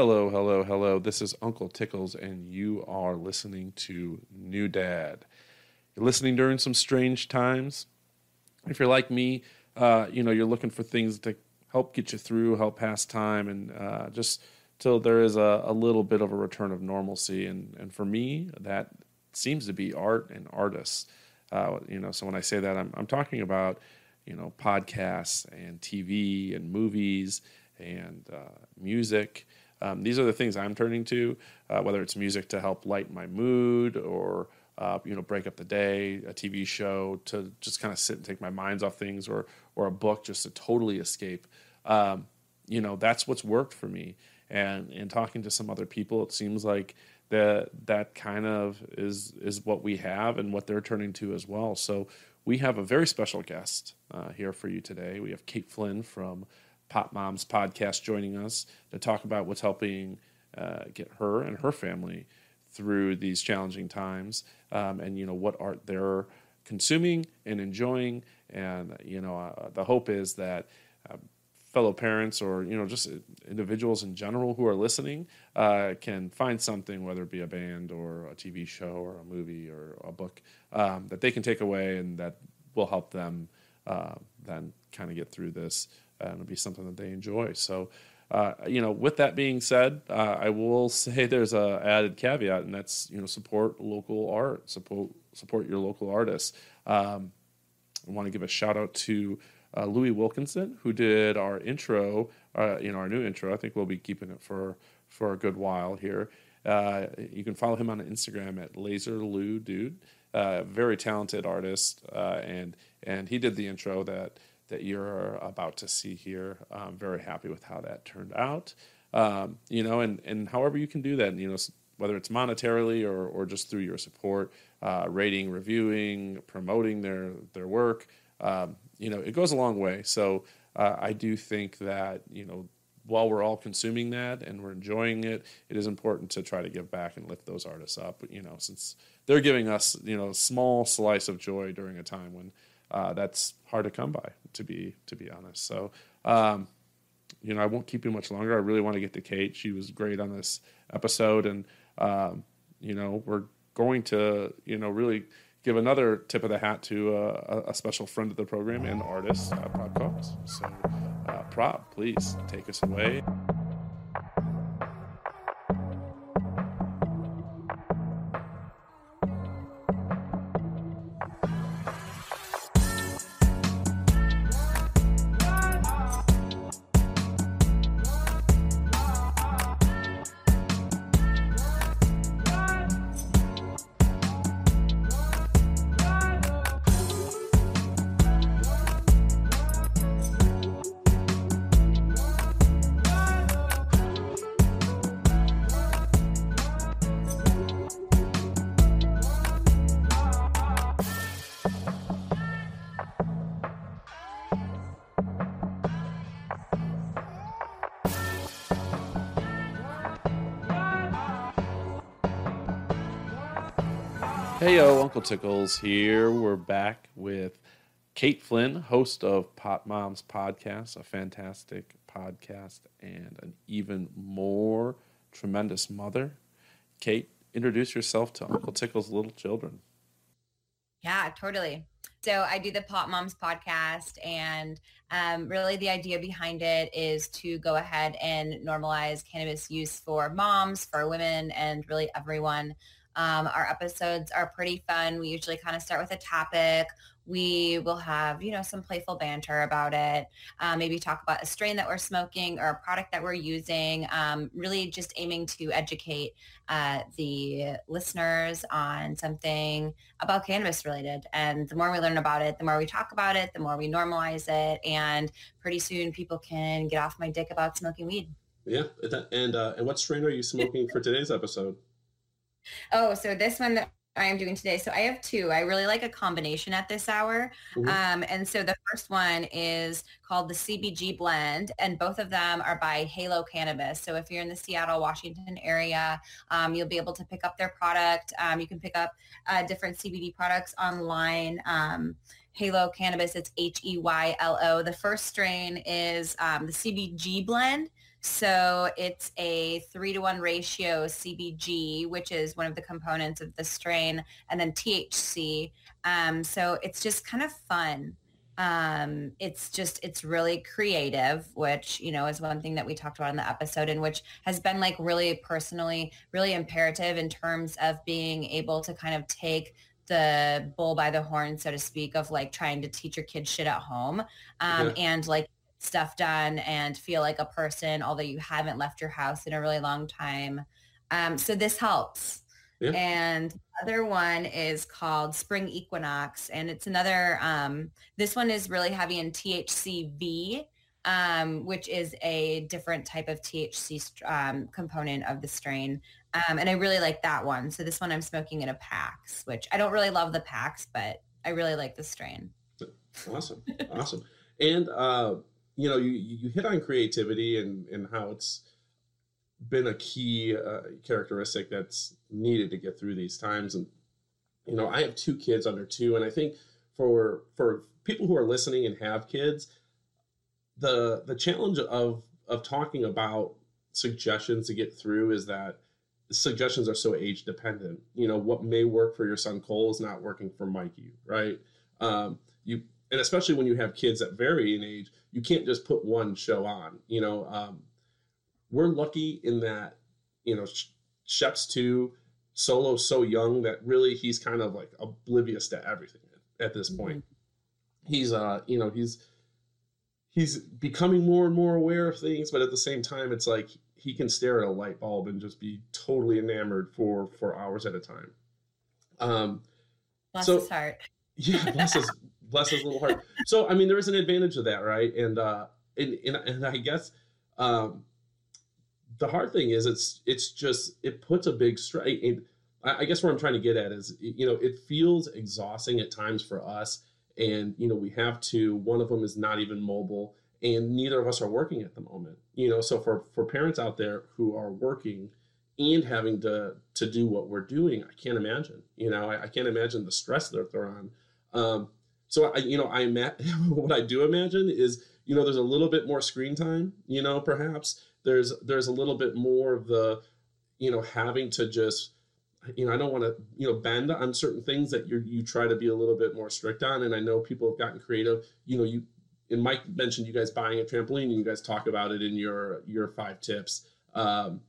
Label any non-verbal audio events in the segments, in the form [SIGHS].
Hello, hello, hello. This is Uncle Tickles, and you are listening to New Dad. You're listening during some strange times. If you're like me, uh, you know, you're looking for things to help get you through, help pass time, and uh, just till there is a, a, little bit of a return of normalcy. And, and for me, that seems to be art and artists. Uh, you know, so when I say that, I'm, I'm talking about, you know, podcasts and TV and movies and uh, music. Um, these are the things I'm turning to, uh, whether it's music to help lighten my mood or uh, you know break up the day, a TV show to just kind of sit and take my minds off things, or or a book just to totally escape. Um, you know that's what's worked for me. And in talking to some other people, it seems like that that kind of is is what we have and what they're turning to as well. So we have a very special guest uh, here for you today. We have Kate Flynn from Pop Moms podcast joining us to talk about what's helping uh, get her and her family through these challenging times, um, and you know what art they're consuming and enjoying. And you know, uh, the hope is that uh, fellow parents or you know just individuals in general who are listening uh, can find something, whether it be a band or a TV show or a movie or a book, um, that they can take away and that will help them uh, then kind of get through this and it'll be something that they enjoy. So, uh, you know, with that being said, uh, I will [LAUGHS] say there's a added caveat, and that's you know support local art, support support your local artists. Um, I want to give a shout out to uh, Louis Wilkinson who did our intro, uh, you know, our new intro. I think we'll be keeping it for for a good while here. Uh, you can follow him on Instagram at Laser Lou Dude. Uh, very talented artist, and and he did the intro that that you're about to see here. I'm very happy with how that turned out. Um, you know, and, and however you can do that, you know, whether it's monetarily or, or just through your support, uh, rating, reviewing, promoting their, their work, um, you know, it goes a long way. So uh, I do think that, you know, while we're all consuming that and we're enjoying it, it is important to try to give back and lift those artists up, you know, since they're giving us, you know, a small slice of joy during a time when uh, that's hard to come by, to be to be honest. So, um, you know, I won't keep you much longer. I really want to get to Kate. She was great on this episode, and um, you know, we're going to you know really give another tip of the hat to uh, a, special friend of the program and artist, uh, Prop Combs. So, uh, Prop, please take us away. Tickles here. We're back with Kate Flynn, host of Pop Moms Podcast, a fantastic podcast and an even more tremendous mother. Kate, introduce yourself to Uncle Tickle's little children. Yeah, totally. So I do the Pop Moms podcast, and um, really the idea behind it is to go ahead and normalize cannabis use for moms, for women, and really everyone. Um, our episodes are pretty fun. We usually kind of start with a topic. We will have, you know, some playful banter about it. Uh, maybe talk about a strain that we're smoking or a product that we're using. Um, really just aiming to educate uh, the listeners on something about cannabis related. And the more we learn about it, the more we talk about it, the more we normalize it. And pretty soon people can get off my dick about smoking weed. Yeah. And, uh, and what strain are you smoking for today's episode? Oh, so this one that I am doing today. So I have two. I really like a combination at this hour. Mm-hmm. Um, and so the first one is called the CBG blend and both of them are by Heylo Cannabis. So if you're in the Seattle, Washington area, um, you'll be able to pick up their product. Um, you can pick up uh, different CBD products online. Um, Heylo Cannabis, it's H-E-Y-L-O. The first strain is um, the CBG blend. So it's a three to one ratio CBG, which is one of the components of the strain, and then THC. Um, so it's just kind of fun. Um, it's just it's really creative, which you know is one thing that we talked about in the episode, and which has been like really personally really imperative in terms of being able to kind of take the bull by the horn, so to speak, of like trying to teach your kids shit at home um, yeah. and like stuff done and feel like a person, although you haven't left your house in a really long time. Um, so this helps. Yeah. And the other one is called Spring Equinox. And it's another, um, this one is really heavy in THCV, um, which is a different type of THC um, component of the strain. Um, and I really like that one. So this one I'm smoking in a PAX, which I don't really love the PAX, but I really like the strain. Awesome. awesome. And, uh, you know, you, you hit on creativity and, and how it's been a key uh, characteristic that's needed to get through these times. And, you know, I have two kids under two. And I think for, for people who are listening and have kids, the, the challenge of, of talking about suggestions to get through is that suggestions are so age dependent. You know, what may work for your son Cole is not working for Mikey, right? Um, you and especially when you have kids that vary in age, you can't just put one show on. You know, um, we're lucky in that you know Shep's too solo so young that really he's kind of like oblivious to everything at this point. Mm-hmm. He's uh you know he's he's becoming more and more aware of things, but at the same time, it's like he can stare at a light bulb and just be totally enamored for for hours at a time. Um, bless so, his heart. yeah, bless his bless his little heart. So I mean, there is an advantage of that, right? And uh, and and, and I guess um, the hard thing is it's it's just it puts a big strike. I, I guess where I'm trying to get at is you know it feels exhausting at times for us, and you know we have to. One of them is not even mobile and neither of us are working at the moment you know so for for parents out there who are working and having to to do what we're doing i can't imagine you know i, I can't imagine the stress that they're on um, so i you know i met [LAUGHS] what i do imagine is you know there's a little bit more screen time you know perhaps. There's there's a little bit more of the you know having to just you know i don't want to you know bend on certain things that you you try to be a little bit more strict on. And i know people have gotten creative. You know you and Mike mentioned you guys buying a trampoline, and you guys talk about it in your your five tips. Um,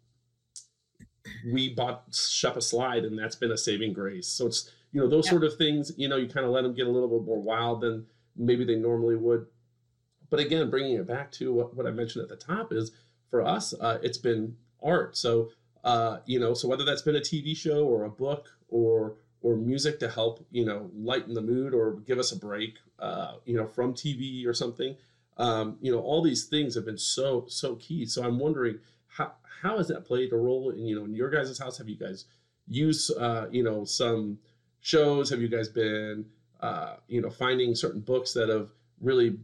we bought Shep a slide, and that's been a saving grace. So it's you know those sort of things. You know, you kind of let them get a little bit more wild than maybe they normally would. But again, bringing it back to what, what I mentioned at the top is for us, uh, it's been art. So uh, you know, so whether that's been a TV show or a book or or music to help you know lighten the mood or give us a break uh, you know from tv or something um, you know all these things have been so so key so i'm wondering how how has that played a role in you know in your guys' house? Have you guys used uh, you know some shows? Have you guys been uh, you know finding certain books that have really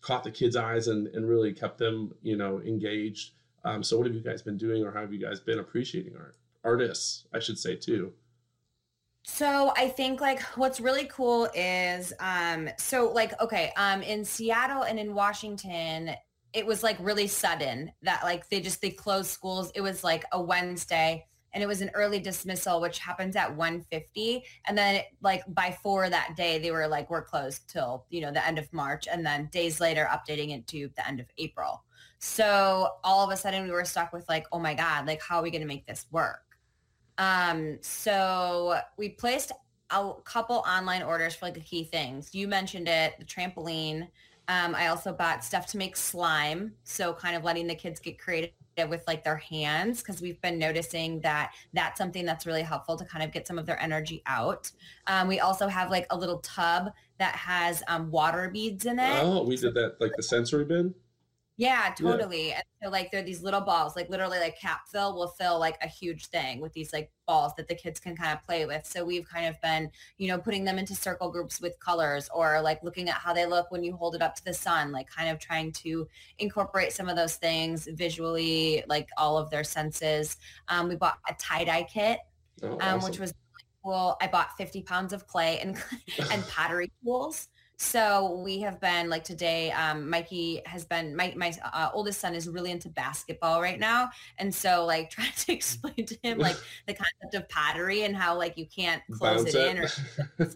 caught the kids eyes and, and really kept them you know engaged? Um, so what have you guys been doing or how have you guys been appreciating art artists i should say too? So I think like what's really cool is um so like okay um in Seattle and in Washington it was like really sudden that like they just they closed schools it was like a Wednesday and it was an early dismissal which happens at 150 and then like by 4 that day they were like we're closed till you know the end of March and then days later updating it to the end of April. So all of a sudden we were stuck with like oh my god like how are we going to make this work? Um, so we placed a couple online orders for like the key things. You mentioned it, the trampoline. Um, I also bought stuff to make slime. So kind of letting the kids get creative with like their hands because we've been noticing that that's something that's really helpful to kind of get some of their energy out. Um, we also have like a little tub that has um, water beads in it. Oh, we did that like the sensory bin. Yeah, totally. Yeah. And so like they're these little balls, like literally like cap fill will fill like a huge thing with these like balls that the kids can kind of play with. So we've kind of been, you know, putting them into circle groups with colors or like looking at how they look when you hold it up to the sun, like kind of trying to incorporate some of those things visually, like all of their senses. Um, we bought a tie-dye kit, oh, um, which was cool. I bought 50 pounds of clay and, [LAUGHS] and pottery tools. So we have been like today, um, Mikey has been, my, my uh, oldest son is really into basketball right now. And so like [LAUGHS] trying to explain to him like [LAUGHS] the concept of pottery and how like you can't close it, it, in or,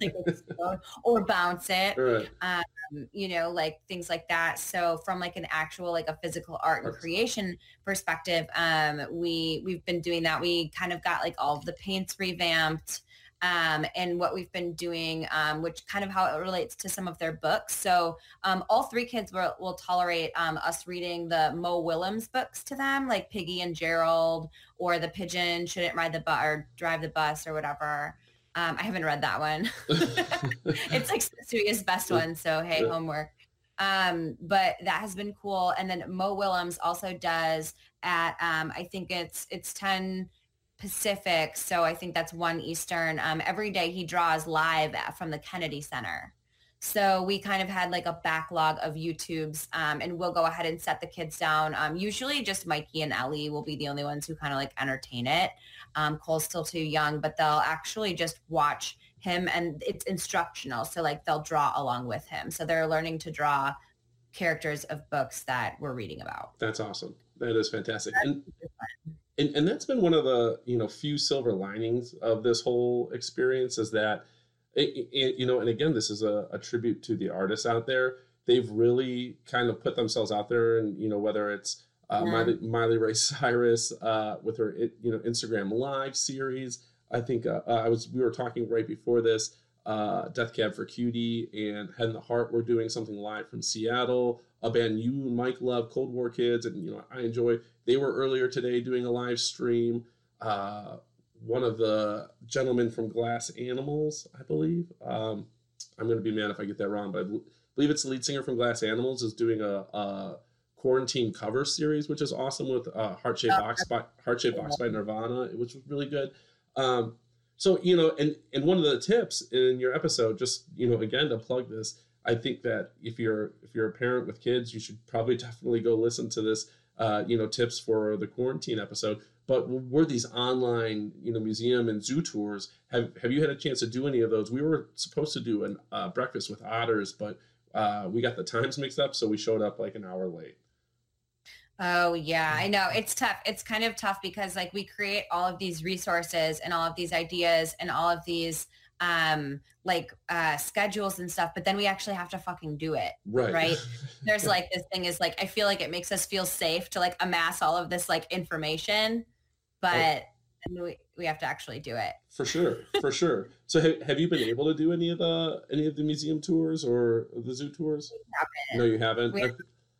like, [LAUGHS] or bounce it. Right. Um, you know, like things like that. So from like an actual, like a physical art and creation perspective, um, we, we've been doing that. We kind of got like all of the paints revamped um, and what we've been doing, um, which kind of how it relates to some of their books. So um, all three kids will, will tolerate um, us reading the Mo Willems books to them, like Piggy and Gerald, or The Pigeon Shouldn't Ride the Bus or Drive the Bus or whatever. Um, I haven't read that one. [LAUGHS] it's like Suya's best one. So hey, yeah. homework. Um, but that has been cool. And then Mo Willems also does at um, I think it's it's 10 Pacific, so I think that's one Eastern. Um, every day he draws live from the Kennedy Center. So we kind of had like a backlog of YouTubes um, and we'll go ahead and set the kids down. Um, usually just Mikey and Ellie will be the only ones who kind of like entertain it. Um, Cole's still too young, but they'll actually just watch him and it's instructional. So like they'll draw along with him. So they're learning to draw characters of books that we're reading about. That's awesome. That is fantastic. That's and and, and that's been one of the you know few silver linings of this whole experience is that it, it, you know and again this is a, a, tribute to the artists out there. They've really kind of put themselves out there and you know whether it's uh, yeah. Miley, Miley Ray [LAUGHS] Cyrus uh, with her you know Instagram live series. I think uh, I was we were talking right before this uh, Death Cab for Cutie and Head and the Heart were doing something live from Seattle a band you Mike love, Cold War Kids, and you know I enjoy. They were earlier today doing a live stream. Uh, one of the gentlemen from Glass Animals, I believe. Um, I'm going to be mad if I get that wrong, but I believe it's the lead singer from Glass Animals is doing a, a quarantine cover series, which is awesome with uh, Heart Shaped Box by Heart Shaped Box by Nirvana, which was really good. Um, so you know, and and one of the tips in your episode, just you know, again to plug this, I think that if you're if you're a parent with kids, you should probably [LAUGHS] definitely go listen to this. Uh, you know, tips for the quarantine episode. But were these online, you know, museum and zoo tours? Have Have you had a chance to do any of those? We were supposed to do a uh, breakfast with otters, but uh, we got the times mixed up, so we showed up like an hour late. Oh yeah, I know. It's tough. It's kind of tough because like we create all of these resources and all of these ideas and all of these um like uh schedules and stuff but then we actually have to fucking do it right. right? [LAUGHS] There's like this thing is like i feel like it makes us feel safe to like amass all of this like information but oh. we, we have to actually do it. For sure for sure. So have, have you been able to do any of the any of the museum tours or the zoo tours? No you haven't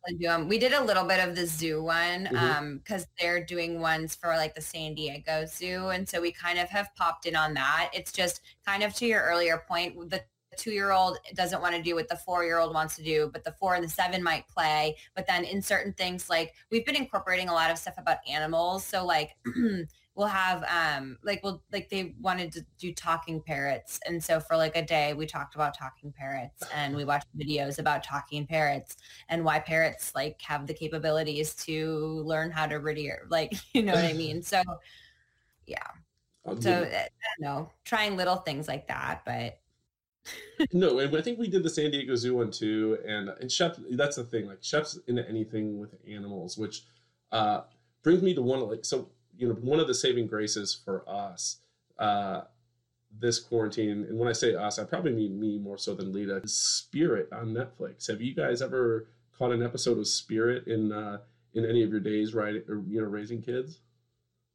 we, do them. We did a little bit of the zoo one because mm-hmm. um, they're doing ones for like the San Diego Zoo, and so we kind of have popped in on that. It's just kind of to your earlier point, the two-year-old doesn't want to do what the four-year-old wants to do, but the four and the seven might play. But then in certain things, like we've been incorporating a lot of stuff about animals, so like [CLEARS THROAT] we'll have um like we'll like they wanted to do talking parrots and so for like a day we talked about talking parrots and we watched videos about talking parrots and why parrots like have the capabilities to learn how to read like [LAUGHS] you know what i [LAUGHS] mean so yeah so uh, i don't know trying little things like that but [LAUGHS] no, and I think we did the San Diego Zoo one too, and and Shep. That's the thing, like Shep's into anything with animals, which uh, brings me to one of like so you know one of the saving graces for us uh, this quarantine, and when I say us, I probably mean me more so than Lita. Spirit on Netflix. Have you guys ever caught an episode of Spirit in uh, in any of your days, right? Or you know, raising kids?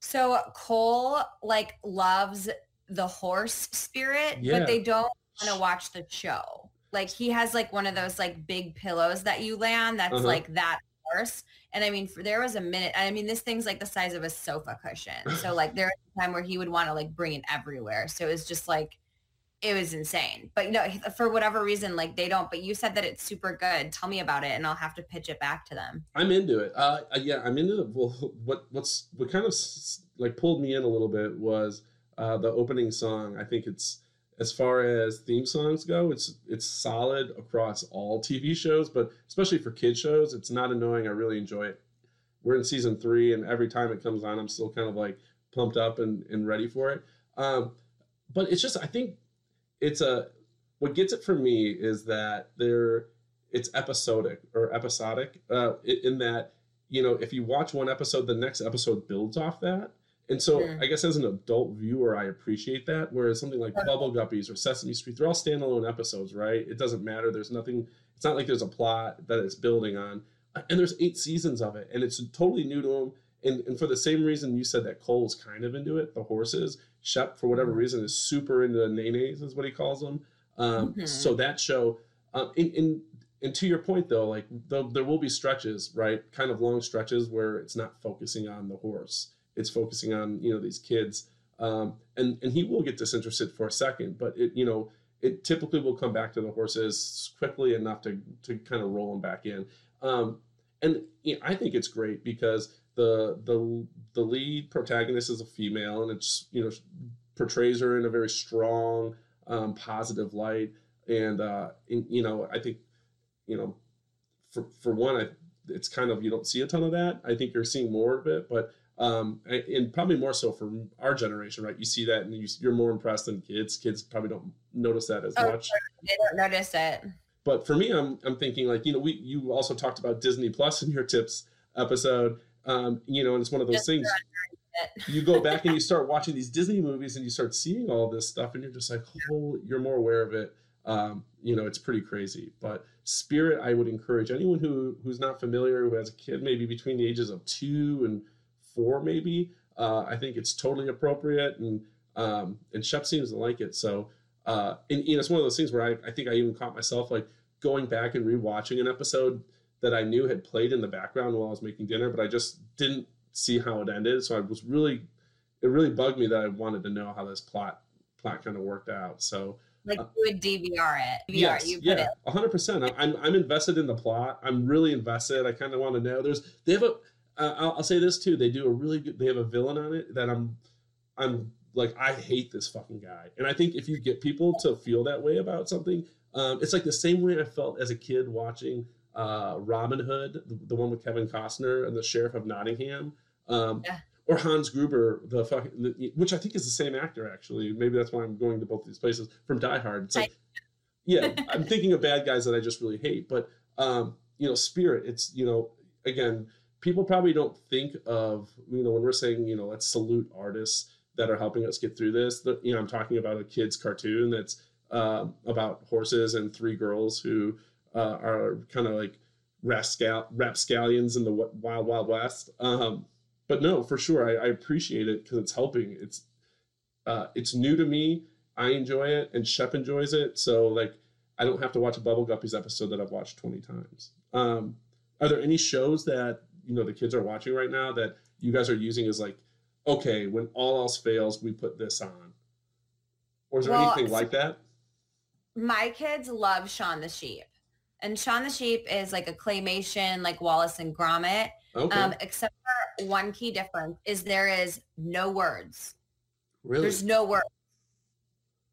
So Cole like loves the horse Spirit, yeah. but they don't want to watch the show. Like he has like one of those like big pillows that you lay on that's uh-huh. like that horse. And I mean, for, there was a minute. I mean, this thing's like the size of a sofa cushion. So [LAUGHS] like there was a time where he would want to like bring it everywhere. So it was just like it was insane. But you know, for whatever reason, like they don't. But you said that it's super good. Tell me about it, and I'll have to pitch it back to them. I'm into it. Uh, uh yeah, I'm into the. Well, [LAUGHS] what what's what kind of like pulled me in a little bit was uh, the opening song. I think it's as far as theme songs go, it's it's solid across all TV shows, but especially for kid shows, it's not annoying. I really enjoy it. We're in season three, and every time it comes on, I'm still kind of like pumped up and, and ready for it. Um, but it's just I think it's a what gets it for me is that there it's episodic or episodic uh, in that you know if you watch one episode the next episode builds off that and so Mm. i guess as an adult viewer i appreciate that whereas something like Right. bubble guppies or sesame street they're all standalone episodes right it doesn't matter there's nothing it's not like there's a plot that it's building on and there's eight seasons of it and it's totally new to them and, and for the same reason you said that cole's kind of into it the horses shep for whatever Mhm. reason is super into the nenes is what he calls them um, Mhm. so that show um, in, in and to your point though like the, there will be stretches right kind of long stretches where it's not focusing on the horse it's focusing on you know these kids. Um, and and he will get disinterested for a second but it you know it typically will come back to the horses quickly enough to to kind of roll them back in. Um, and you know, i think it's great because the the the lead protagonist is a female and it's you know portrays her in a very strong um, positive light. And uh and, you know i think you know for for one I, it's kind of you don't see a ton of that. I think you're seeing more of it but um and probably more so for our generation right? You see that and you, you're more impressed than kids. Kids probably don't notice that as Oh, much. They don't notice it. but for me i'm i'm thinking like you know we you also talked about disney plus in your tips episode. Um you know and it's one of those Just things you go back and you [LAUGHS] start watching these Disney movies and you start seeing all this stuff and you're just like, oh, you're more aware of it. Um, you know, it's pretty crazy. But Spirit, I would encourage anyone who who's not familiar, who has a kid maybe between the ages of two and four, maybe. Uh, I think it's totally appropriate, and um, and Shep seems to like it. So, uh, and you know, it's one of those things where I, I think I even caught myself like going back and rewatching an episode that I knew had played in the background while I was making dinner, but I just didn't see how it ended. So I was really, it really bugged me that I wanted to know how this plot plot kind of worked out. So Like Uh, you would DVR it. DVR, yes, you put yeah, it. hundred percent. I'm I'm invested in the plot. I'm really invested. I kind of want to know. There's they have a. I'll, I'll say this too. They do a really good. They have a villain on it that I'm, I'm like I hate this fucking guy. And I think if you get people to feel that way about something, um, it's like the same way I felt as a kid watching uh, Robin Hood, the, the one with Kevin Costner and the Sheriff of Nottingham. Um, Yeah. Or Hans Gruber, the fucking, the, which I think is the same actor actually. Maybe that's why I'm going to both these places from Die Hard. It's like, [LAUGHS] yeah, I'm thinking of bad guys that I just really hate. But um, you know, Spirit, it's you know, again, people probably don't think of you know when we're saying you know let's salute artists that are helping us get through this. The, you know, I'm talking about a kids cartoon that's um, about horses and three girls who uh, are kind of like rascal rapscallions in the wild wild west. Um, but no, for sure, I, I appreciate it because it's helping. It's uh, it's new to me. I enjoy it, and Shep enjoys it. So like, I don't have to watch a Bubble Guppies episode that I've watched twenty times. Um, are there any shows that you know the kids are watching right now that you guys are using is like, okay, when all else fails, we put this on, or is there Well, anything like that? My kids love Shaun the Sheep. And Shaun the Sheep is like a claymation like Wallace and Gromit. Okay, Um, except for one key difference is there is no words. really? There's no words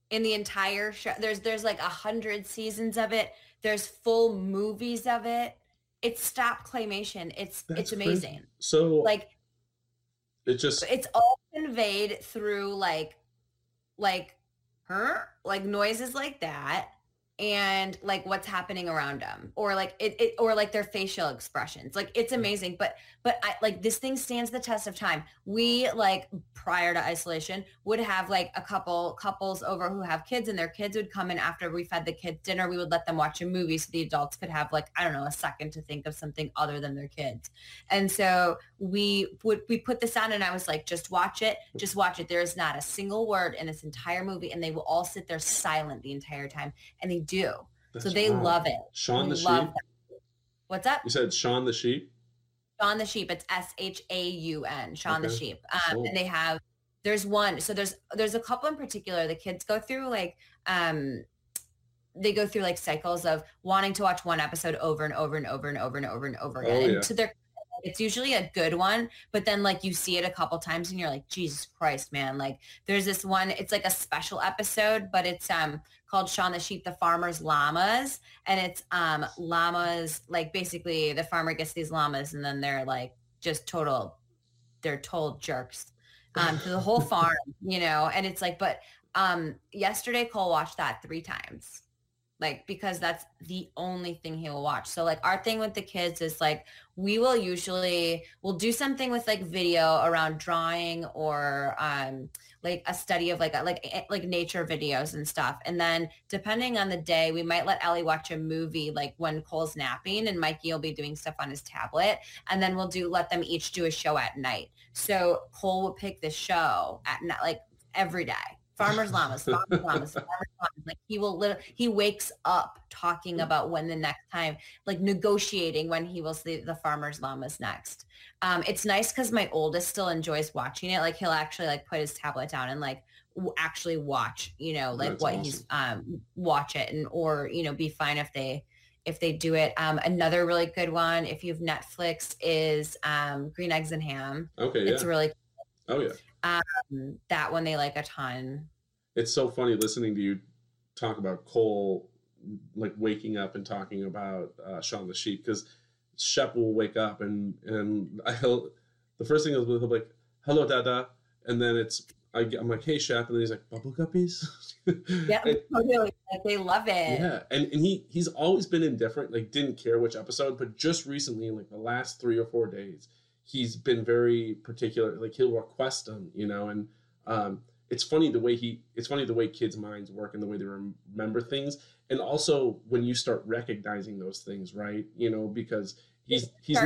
in the entire show. There's there's like a hundred seasons of it. There's full movies of it. It's stop claymation. It's That's it's crazy. amazing. so Like it just it's all conveyed through like like her like noises like that and like what's happening around them or like it, it or like their facial expressions like it's mm. amazing but but I, like this thing stands the test of time we like prior to isolation would have like a couple couples over who have kids and their kids would come in after we fed the kids dinner we would let them watch a movie so the adults could have like i don't know a second to think of something other than their kids and so we would we put this on and I was like, just watch it. Just watch it. There is not a single word in this entire movie and they will all sit there silent the entire time. And they do. so they wild. love it. Shaun the love sheep. that. What's up? You said Shaun the sheep. Shaun the Sheep. It's S H A U N. Shaun the Sheep. Um, Cool. And they have there's one. So there's there's a couple in particular. The kids go through like um they go through like cycles of wanting to watch one episode over and over and over and over and over and over again. Oh, yeah. And to their it's usually a good one, but then like you see it a couple times and you're like, Jesus Christ, man. Like there's this one, it's like a special episode, but it's um called Shaun the Sheep, the Farmer's Llamas. And it's um llamas, like basically the farmer gets these llamas and then they're like just total, they're total jerks um to the whole [LAUGHS] farm, you know, and it's like, but um yesterday Cole watched that three times. Like because that's the only thing he will watch. So like our thing with the kids is like we will usually we'll do something with like video around drawing or um like a study of like a, like like nature videos and stuff. And then depending on the day we might let ellie watch a movie like when cole's napping and mikey will be doing stuff on his tablet. And then we'll do let them each do a show at night. So cole will pick the show at night like every day farmers llamas, farmers [LAUGHS] llamas, farmers llamas. Like he will literally, he wakes up talking about when the next time, like negotiating when he will see the farmers llamas next. Um, it's nice because my oldest still enjoys watching it. Like he'll actually like put his tablet down and like w- actually watch, you know, like That's what awesome. he's um watch it and or you know be fine if they if they do it. Um, another really good one if you've Netflix is um, Green Eggs and Ham. Okay, yeah. It's really oh yeah. Um, that one they like a ton. It's so funny listening to you talk about Cole like waking up and talking about uh, Shaun the Sheep because Shep will wake up and and I'll the first thing is he'll be like hello Dada and then it's I, get- I'm like hey Shep and then he's like bubble guppies [LAUGHS] Yeah, And- totally. Like, they love it. yeah and, and he he's always been indifferent like didn't care which episode but just recently in like the last three or four days he's been very particular like he'll request them you know and um it's funny the way he it's funny the way kids minds work and the way they remember things. And also when you start recognizing those things right you know because he's he's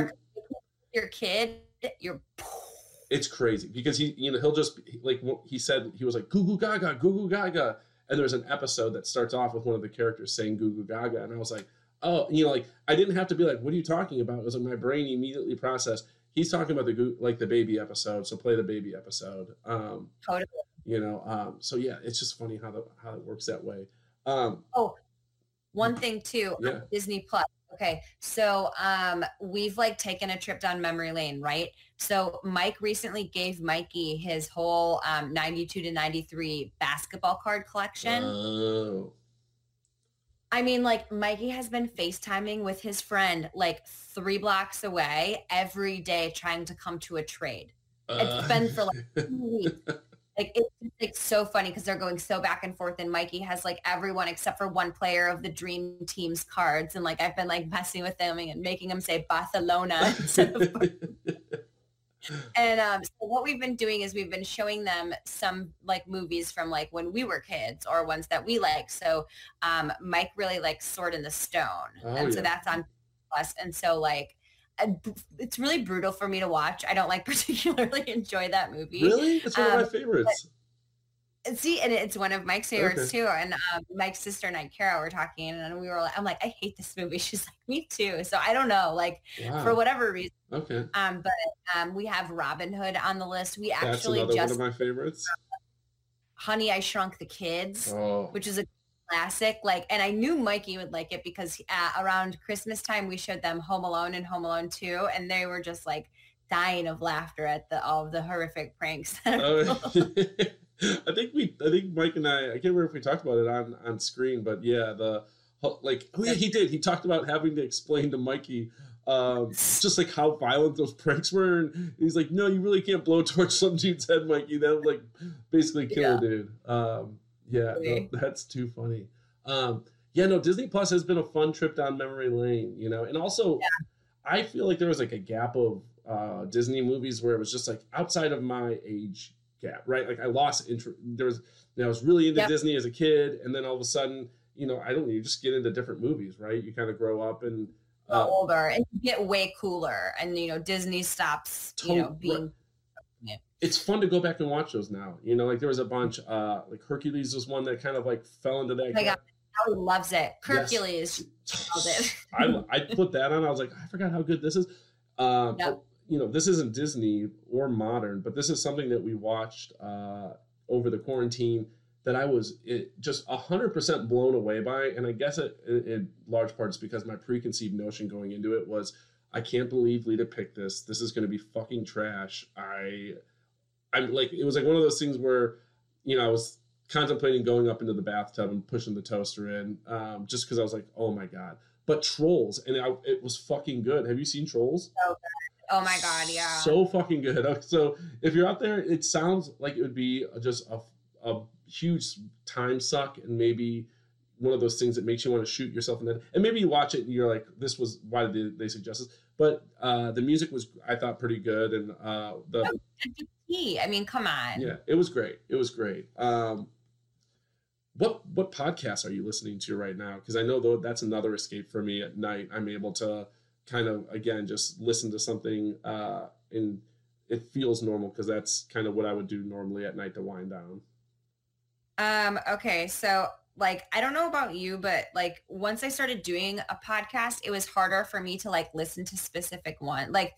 your kid, you're [SNIFFS] it's crazy because he you know he'll just like he said he was like goo goo gaga goo goo gaga. And there's an episode that starts off with one of the characters saying goo goo gaga. And i was like oh you know like i didn't have to be like what are you talking about? It was like my brain immediately processed he's talking about the like the baby episode so play the baby episode um totally. you know um so yeah it's just funny how the how it works that way um One thing too, Yeah. Disney Plus. Okay, so um, we've like taken a trip down memory lane, right? So Mike recently gave Mikey his whole um, 92 to 93 basketball card collection. oh I mean, like Mikey has been FaceTiming with his friend like three blocks away every day trying to come to a trade. It's uh. been for, like, [LAUGHS] two weeks. like it's like so funny because they're going so back and forth and mikey has like everyone except for one player of the dream team's cards and like i've been like messing with them and making them say barcelona instead of [LAUGHS] and um, so what we've been doing is we've been showing them some like movies from like when we were kids or ones that we like so um, mike really likes sword in the stone. Oh, and so that's on Plus. and so like it's really brutal for me to watch. I don't like [LAUGHS] particularly enjoy that movie. Really? It's one of my Um, favorites See, and it's one of Mike's favorites too. And um, Mike's sister and I, Kara, were talking, and we were like, "I'm like, I hate this movie." [LAUGHS] She's like, "Me too." So I don't know, like wow. for whatever reason. okay Um, but um, we have Robin Hood on the list. We that's actually another just one of my favorites Honey, I Shrunk the Kids, oh which is a classic. Like, and I knew Mikey would like it because uh, around Christmas time we showed them Home Alone and Home Alone Two, and they were just like dying of laughter at the all of the horrific pranks. [LAUGHS] [LAUGHS] [LAUGHS] I think we, I think Mike and I, I can't remember if we talked about it on on screen, but yeah, the like, oh yeah, he did. He talked about having to explain to Mikey, um, just like how violent those pranks were, and he's like, no, you really can't blow torch [LAUGHS] some dude's head, Mikey. That would like basically kill Yeah. a dude. Um, yeah, no, that's too funny. Um, yeah, no, Disney Plus has been a fun trip down memory lane, you know, and also I feel like there was like a gap of uh, Disney movies where it was just like outside of my age gap, right? Like I lost interest. There was, I was really into Yep. Disney as a kid, and then all of a sudden, you know, I don't know, you just get into different movies, right? You kind of grow up and. Uh, older and you get way cooler and you know disney stops you know being it's fun to go back and watch those now. You know, like there was a bunch. Uh, like Hercules was one that kind of like fell into that. my gap. Howie loves it hercules it. [LAUGHS] I, I put that on. I was like, I forgot how good this is. Um, Yep. You know, this isn't Disney or modern, but this is something that we watched uh, over the quarantine that I was it, just hundred percent blown away by, and I guess it, in, in large part is because my preconceived notion going into it was, I can't believe Lita picked this. This is going to be fucking trash. I, I'm like, it was like one of those things where, you know, I was contemplating going up into the bathtub and pushing the toaster in, um, just because I was like, oh my god. But Trolls, and I, it was fucking good. Have you seen Trolls? Oh my god yeah So fucking good. [LAUGHS] So if you're out there, it sounds like it would be just a, a huge time suck, and maybe one of those things that makes you want to shoot yourself in the head. And maybe you watch it and you're like, this was why did they, they suggest this? But uh, the music was I thought pretty good, and uh, the key. I mean, come on. Yeah, it was great. It was great. Um, what what podcasts are you listening to right now? Because I know though that's another escape for me at night. I'm able to kind of again just listen to something uh, and it feels normal because that's kind of what I would do normally at night to wind down. Um. Okay. So like I don't know about you, but like once I started doing a podcast, it was harder for me to like listen to specific one. Like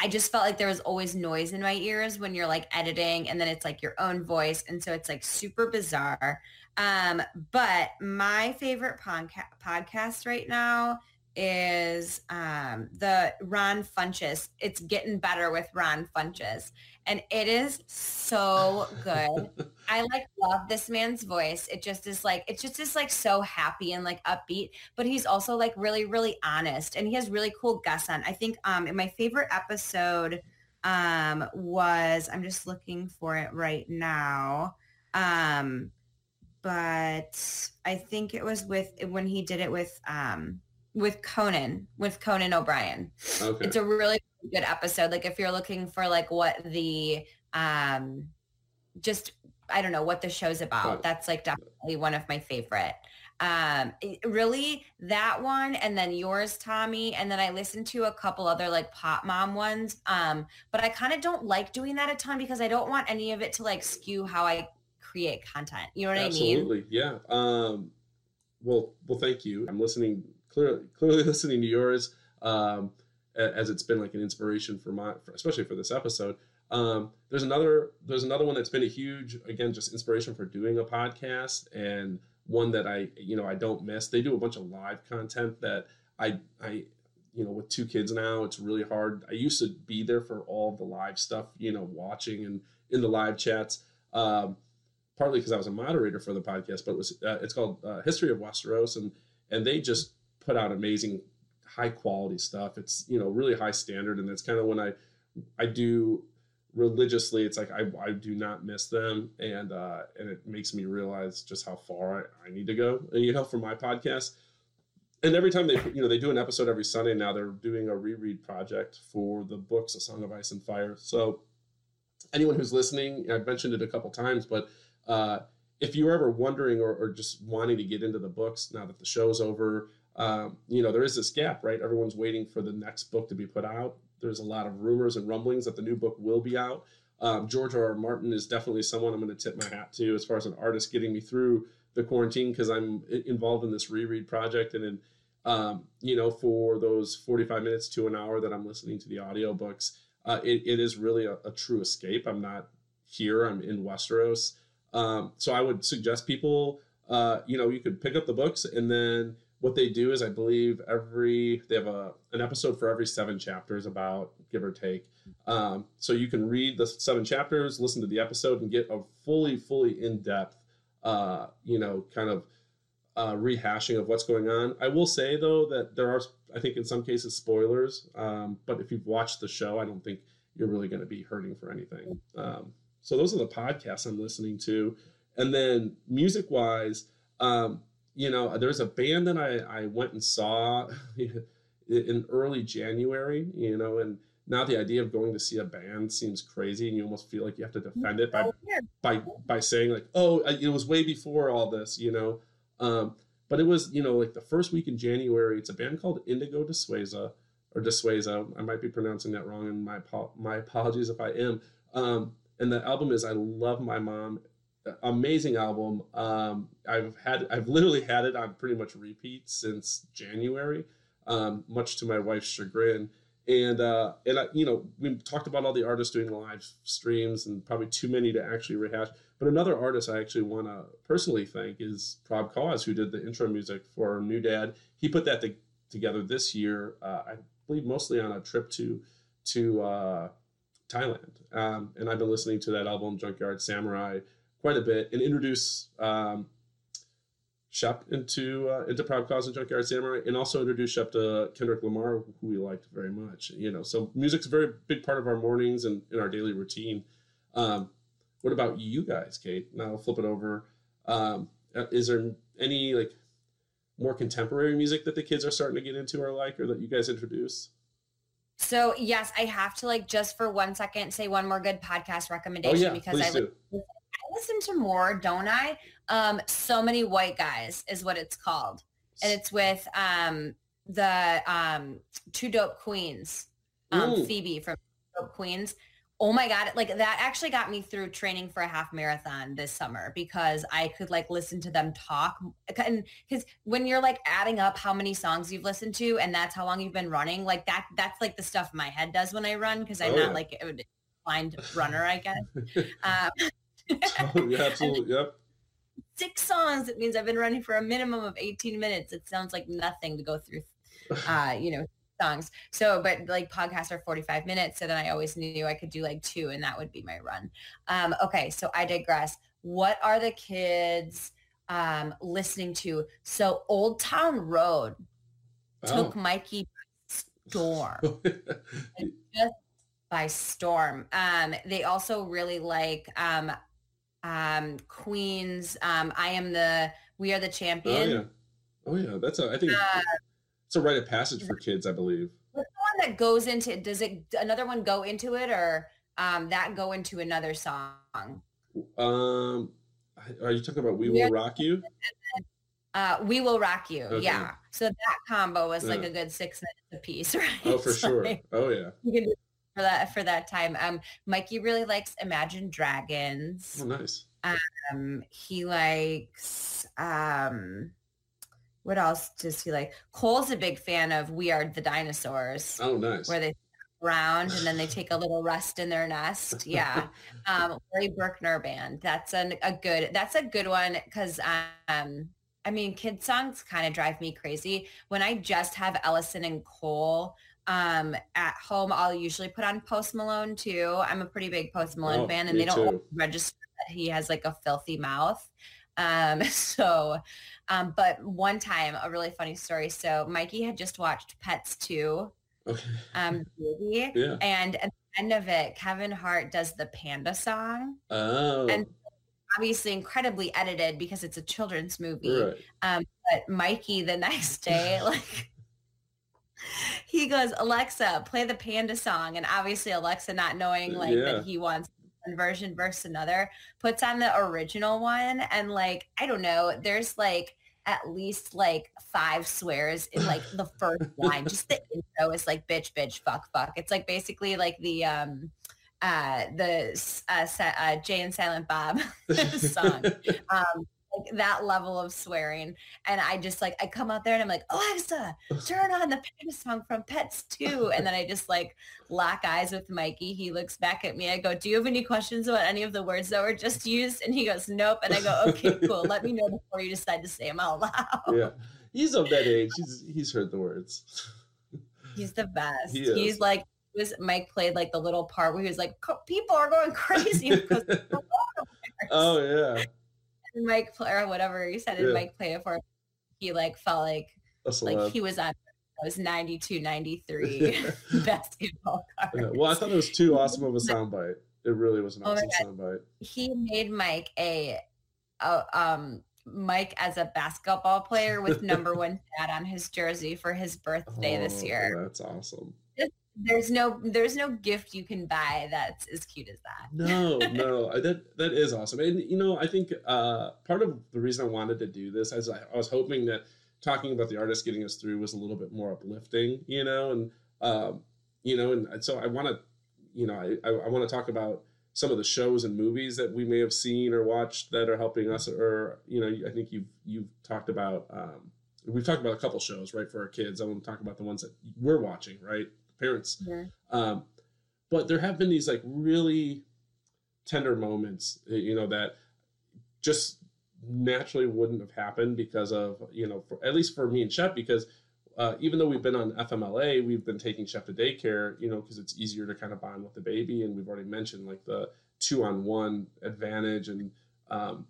I just felt like there was always noise in my ears when you're like editing and then it's like your own voice. And so it's like super bizarre. Um, but my favorite podca- podcast right now is um, the Ron Funches. It's getting better with Ron Funches. And it is so good. [LAUGHS] I like love this man's voice. It just is like, it just is like so happy and like upbeat, but he's also like really, really honest and he has really cool guests on. I think um, in my favorite episode um, was, I'm just looking for it right now. Um, but I think it was with when he did it with um with Conan with Conan O'Brien. Okay. It's a really good episode. Like if you're looking for like what the um just I don't know what the show's about. That's like definitely one of my favorite. Um really that one and then yours Tommy and then I listened to a couple other like pop mom ones. Um but I kind of don't like doing that a ton because I don't want any of it to like skew how I create content. You know what Absolutely. I mean? Absolutely. Yeah. Um, well, well, thank you. I'm listening clearly, clearly [LAUGHS] listening to yours um, as it's been like an inspiration for my, for, especially for this episode. Um, there's another, there's another one that's been a huge, again, just inspiration for doing a podcast and one that I, you know, I don't miss. They do a bunch of live content that I, I, you know, with two kids now, it's really hard. I used to be there for all the live stuff, you know, watching and in the live chats. Um, partly because I was a moderator for the podcast, but it was uh, it's called uh, History of Westeros, and and they just put out amazing, high quality stuff. It's you know really high standard, and that's kind of when I I do religiously. It's like I, I do not miss them, and uh, and it makes me realize just how far I, I need to go. And you know, for my podcast. And every time they, you know, they do an episode every Sunday now. They're doing a reread project for the books, A Song of Ice and Fire. So, anyone who's listening, I've mentioned it a couple times, but uh, if you're ever wondering or, or, just wanting to get into the books now that the show's over, um, you know, there is this gap, right? Everyone's waiting for the next book to be put out. There's a lot of rumors and rumblings that the new book will be out. Um, George R. R. Martin is definitely someone I'm going to tip my hat to as far as an artist getting me through the quarantine because I'm involved in this reread project and in, um, you know, for those 45 minutes to an hour that I'm listening to the audiobooks, uh, it, it is really a, a true escape. I'm not here. I'm in Westeros. Um, so I would suggest people, uh, you know, you could pick up the books and then what they do is I believe every they have a an episode for every seven chapters about give or take. Um, so you can read the seven chapters, listen to the episode, and get a fully fully in depth, uh, you know, kind of uh, rehashing of what's going on. I will say though that there are I think in some cases spoilers, um, but if you've watched the show, I don't think you're really going to be hurting for anything. Um, so those are the podcasts I'm listening to. And then music wise, um, you know, there's a band that I, I went and saw [LAUGHS] in early January, you know, and now the idea of going to see a band seems crazy and you almost feel like you have to defend it by oh, by by saying like, oh, it was way before all this, you know. Um, but it was, you know, like the first week in January. It's a band called Indigo de Souza or de Souza. I might be pronouncing that wrong, and my my apologies if I am. Um, and the album is I Love My Mom. Amazing album. Um, I've had I've literally had it on pretty much repeat since January, um, much to my wife's chagrin. And uh, and I, you know we talked about all the artists doing live streams and probably too many to actually rehash. But another artist I actually want to personally thank is Prab Cause, who did the intro music for New Dad. He put that to, together this year, uh, I believe, mostly on a trip to to uh, Thailand. Um, and I've been listening to that album, Junkyard Samurai, quite a bit and introduce um, Shep into uh, into Prab Kawas and Junkyard Samurai, and also introduce Shep to Kendrick Lamar, who we liked very much. You know, so music's a very big part of our mornings and in our daily routine. Um, what about you guys, Kate? Now I'll flip it over. Um, uh, is there any like more contemporary music that the kids are starting to get into or like, or that you guys introduce? So yes, I have to like just for one second say one more good podcast recommendation oh, yeah, because I, do. Listen to more, don't I? Um, so many white guys is what it's called, and it's with um, the um, two dope queens, um, Phoebe from Dope Queens. Oh my god like that actually got me through training for a half marathon this summer because i could like listen to them talk. And because when you're like adding up how many songs you've listened to and that's how long you've been running like that that's like the stuff my head does when i run because i'm oh, not like a blind runner i guess. [LAUGHS] Um, oh, [LAUGHS] yeah, absolutely [LAUGHS] yep six songs it means i've been running for a minimum of 18 minutes it sounds like nothing to go through [LAUGHS] uh you know songs. So, but like podcasts are 45 minutes. So then I always knew I could do like two and that would be my run. Um, okay. So I digress. What are the kids um, listening to? So Old Town Road oh. took Mikey by storm. just by storm. Um, they also really like um, um, Queen's um, I am the, we are the champion. Oh yeah. Oh yeah. That's a, I think uh, it's a rite of passage for kids, I believe. What's the one that goes into? Does it another one go into it, or um, that go into another song? Um, are you talking about "We Will Rock You"? Uh, "We Will Rock You." Okay. Yeah. So that combo was yeah. like a good six minutes a piece, [LAUGHS] right? Oh, for so sure. Like, oh yeah. You can do for that for that time. Um, Mikey really likes Imagine Dragons. Oh, nice. Um, he likes um what else does he like? Cole's a big fan of We Are the Dinosaurs. Oh, nice. Where they around and then they [SIGHS] take a little rest in their nest. [LAUGHS] Yeah. um, Laurie Berkner band. That's an, a good, that's a good one because, um, I mean, kid songs kind of drive me crazy. When I just have Ellison and Cole um, at home, I'll usually put on Post Malone too. I'm a pretty big Post Malone oh, fan and they don't register that he has like a filthy mouth. Um, [LAUGHS] so um, but one time, a really funny story. So Mikey had just watched Pets 2, [LAUGHS] um, movie, yeah. and at the end of it, Kevin Hart does the panda song. Oh. And obviously incredibly edited because it's a children's movie. Right. Um, but Mikey the [LAUGHS] next day, like he goes, Alexa, play the panda song. And obviously Alexa not knowing like yeah. that he wants one version versus another, puts on the original one. And like, I don't know, there's like at least like five swears in like the first line. Just the [LAUGHS] intro is like bitch, bitch, fuck, fuck. It's like basically like the um uh the uh, uh Jay and Silent Bob [LAUGHS] song. [LAUGHS] Um like that level of swearing. And I just like I come out there and I'm like, Alexa, turn on the Panda song from Pets 2. And then I just like lock eyes with Mikey. He looks back at me. I go, Do you have any questions about any of the words that were just used? And he goes, Nope. And I go, Okay, [LAUGHS] cool. Let me know before you decide to say them out loud. Yeah. He's of that age. [LAUGHS] He's he's heard the words. He's the best. He he's like was Mike played like the little part where he was like, people are going crazy because [LAUGHS] oh yeah Mike or whatever you said, yeah. Mike play it for. He like felt like like he was on was 92, 93 [LAUGHS] [LAUGHS] basketball cards. Yeah. Well, I thought it was too awesome of a soundbite. It really was an oh awesome soundbite. He made Mike a, a um Mike as a basketball player with number [LAUGHS] one stat on his jersey for his birthday oh, this year. That's awesome there's no there's no gift you can buy that's as cute as that. No, no, [LAUGHS] that that is awesome. And you know, I think uh, part of the reason I wanted to do this, as I, I, was hoping that talking about the artist getting us through was a little bit more uplifting, you know, and um, you know, and so I want to, you know, I I, I want to talk about some of the shows and movies that we may have seen or watched that are helping us, or you know, I think you've you've talked about. Um, we've talked about a couple shows, right, for our kids. I want to talk about the ones that we're watching, right? Parents. Um, but there have been these like really tender moments, eh, you know, that just naturally wouldn't have happened because of, you know, for, at least for me and Shep, because uh, even though we've been on FMLA, we've been taking Shep to daycare, you know, because it's easier to kind of bond with the baby. And we've already mentioned like the two on one advantage and um,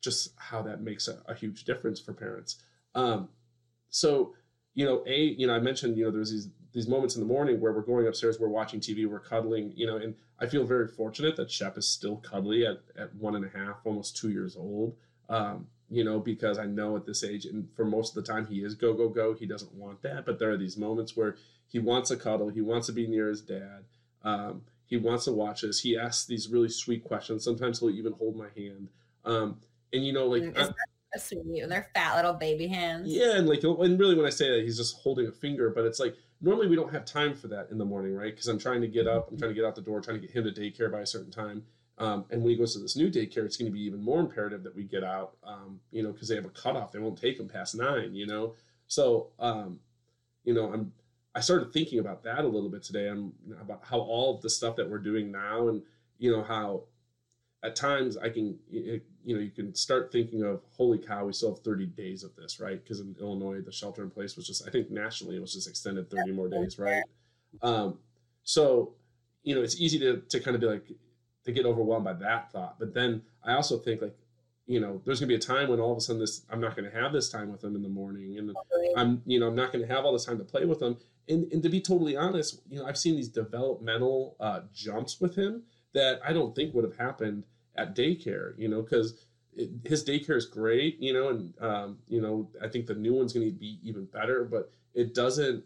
just how that makes a, a huge difference for parents. Um, so, you know, a, you know, I mentioned, you know, there's these these moments in the morning where we're going upstairs, we're watching TV, we're cuddling, you know, and I feel very fortunate that Shep is still cuddly at, at one and a half, almost two years old. Um, you know, because I know at this age, and for most of the time, he is go, go, go. He doesn't want that. But there are these moments where he wants a cuddle, he wants to be near his dad. Um, he wants to watch us. He asks these really sweet questions. Sometimes he'll even hold my hand. Um, and you know, like so sweet their fat little baby hands? yeah, and like, and really, when I say that, he's just holding a finger, but it's like normally we don't have time for that in the morning, right? Because I'm trying to get up, I'm trying to get out the door, trying to get him to daycare by a certain time. Um, and when he goes to this new daycare, it's going to be even more imperative that we get out, um, you know, because they have a cutoff. They won't take him past nine, you know. So, um, you know, I'm I started thinking about that a little bit today. I'm about how all of the stuff that we're doing now, and you know how at times I can, it, you know, you can start thinking of, holy cow, we still have 30 days of this, right? Because in Illinois, the shelter in place was just, I think nationally, it was just extended 30 more days, right? Um, so, you know, it's easy to, to kind of be like, to get overwhelmed by that thought. But then I also think like, you know, there's gonna be a time when all of a sudden this, I'm not gonna have this time with them in the morning, and I'm, you know, I'm not gonna have all this time to play with them. And, and to be totally honest, you know, I've seen these developmental uh, jumps with him that I don't think would have happened at daycare, you know, because his daycare is great, you know, and um, you know, I think the new one's going to be even better, but it doesn't.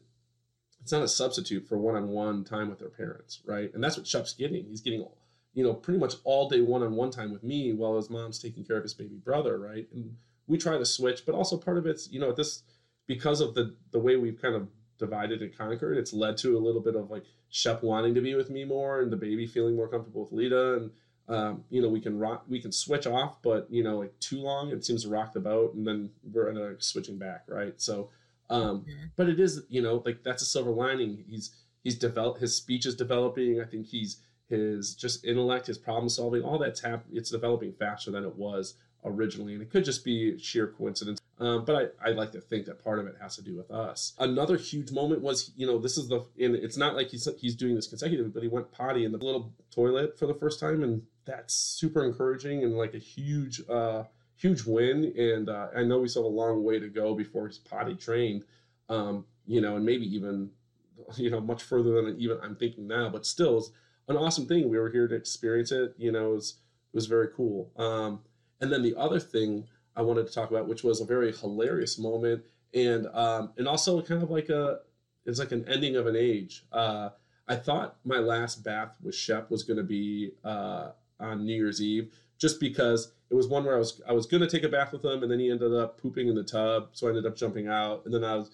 It's not a substitute for one-on-one time with their parents, right? And that's what Shep's getting. He's getting, you know, pretty much all day one-on-one time with me while his mom's taking care of his baby brother, right? And we try to switch, but also part of it's, you know, this because of the the way we've kind of divided and conquered, it's led to a little bit of like Shep wanting to be with me more and the baby feeling more comfortable with Lita and um, you know, we can rock, we can switch off, but you know, like too long, it seems to rock the boat, and then we're end up switching back, right? So, um, but it is, you know, like that's a silver lining. He's he's developed his speech is developing. I think he's his just intellect, his problem solving, all that's happening. It's developing faster than it was originally, and it could just be sheer coincidence. Um, but I, I like to think that part of it has to do with us. Another huge moment was, you know, this is the, and it's not like he's he's doing this consecutively, but he went potty in the little toilet for the first time, and that's super encouraging and like a huge, uh, huge win. And uh, I know we still have a long way to go before he's potty trained, um, you know, and maybe even, [LAUGHS] you know, much further than even I'm thinking now. But still, it's an awesome thing. We were here to experience it. You know, it was it was very cool. Um, and then the other thing I wanted to talk about, which was a very hilarious moment, and um, and also kind of like a it's like an ending of an age. Uh, I thought my last bath with Shep was going to be uh, on New Year's Eve, just because it was one where I was I was going to take a bath with him, and then he ended up pooping in the tub, so I ended up jumping out, and then I was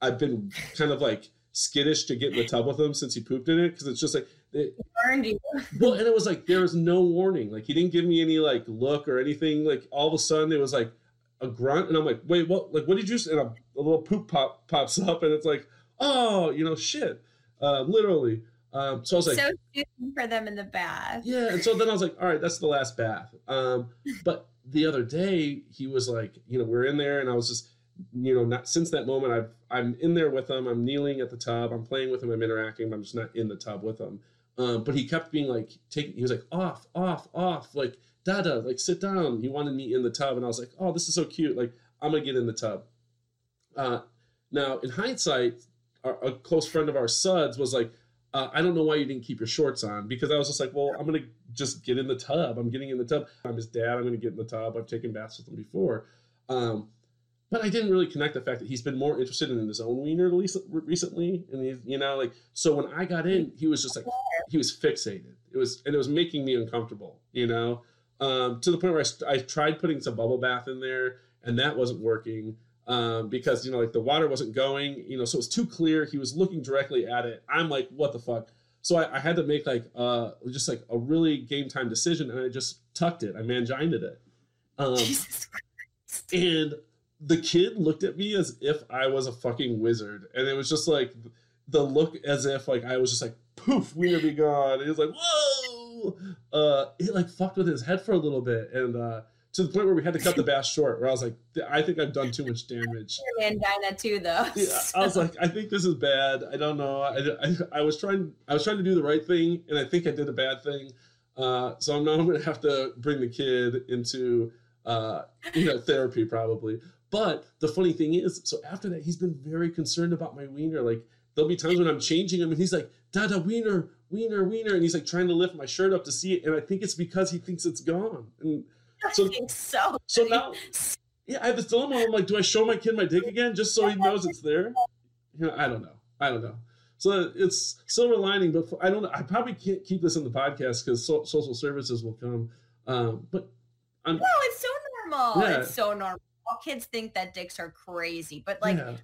I've been kind of like skittish to get in the tub with him since he pooped in it because it's just like it, Burned you. well, and it was like there was no warning. Like he didn't give me any like look or anything. Like all of a sudden it was like a grunt, and I'm like, wait, what? Like what did you? Say? And a, a little poop pop pops up, and it's like, oh, you know, shit, uh, literally. Um, so I was like, so for them in the bath. yeah, and so then I was like, all right, that's the last bath. Um, but the other day he was like, you know, we're in there, and I was just, you know, not since that moment I've I'm in there with him. I'm kneeling at the tub. I'm playing with him. I'm interacting. But I'm just not in the tub with him. Um, but he kept being like, taking. He was like, off, off, off, like Dada, like sit down. He wanted me in the tub, and I was like, oh, this is so cute. Like I'm gonna get in the tub. Uh, now in hindsight, our, a close friend of our Suds, was like uh, I don't know why you didn't keep your shorts on because I was just like, well, I'm gonna just get in the tub. I'm getting in the tub. I'm his dad. I'm gonna get in the tub. I've taken baths with him before, um, but I didn't really connect the fact that he's been more interested in his own wiener recently, and he's you know like so when I got in, he was just like he was fixated. It was and it was making me uncomfortable, you know, um, to the point where I, I tried putting some bubble bath in there and that wasn't working um, because you know like the water wasn't going you know so it was too clear. He was looking directly at it. I'm like what the fuck? So i, I had to make like uh just like a really game time decision and i just tucked it. I mangined it. Um, and the kid looked at me as if i was a fucking wizard. And it was just like the look as if like i was just like poof wiener be gone. And he was like whoa! Uh it like fucked with his head for a little bit. And uh to the point where we had to cut the [LAUGHS] bath short where i was like i think i've done too much damage Your Mangina too, though. yeah, I was like, I think this is bad. I don't know. I, I, I was trying, I was trying to do the right thing, and I think I did a bad thing. Uh, so I'm now I'm going to have to bring the kid into, uh, you know, therapy probably. But the funny thing is, so after that, he's been very concerned about my wiener. Like there'll be times when I'm changing him, and he's like, "Dada, wiener, wiener, wiener," and he's like trying to lift my shirt up to see it, and I think it's because he thinks it's gone. And [LAUGHS] So I so. so now, yeah, I have this dilemma. I'm like, do I show my kid my dick again just so he knows it's there? You know, I don't know. I don't know. So it's silver lining, but I don't. I probably can't keep this in the podcast because so, social services will come. Um, but I'm No, it's so normal. Yeah. It's so normal. All kids think that dicks are crazy, but like yeah.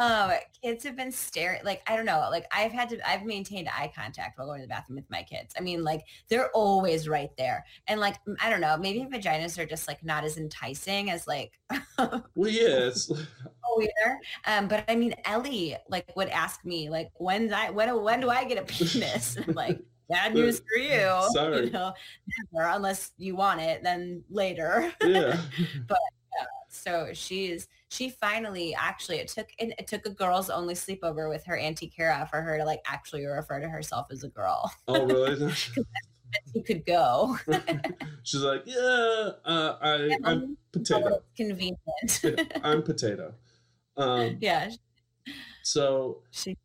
Um kids have been staring like i don't know like i've had to i've maintained eye contact while going to the bathroom with my kids. I mean like they're always right there. And like i don't know maybe vaginas are just like not as enticing as like [LAUGHS] well, yeah, oh either. Um but i mean ellie like would ask me like when's i when when do i get a [LAUGHS] penis? [LAUGHS] I'm like bad news for you. Sorry. you know never unless you want it then later. Yeah. so she's she finally actually it took it, it took a girls only sleepover with her auntie Kara for her to like actually refer to herself as a girl. Oh, really? [LAUGHS] She could go. [LAUGHS] She's like, yeah, uh, I, I'm potato. Convenient. Yeah, I'm potato. Um, [LAUGHS] yeah, so she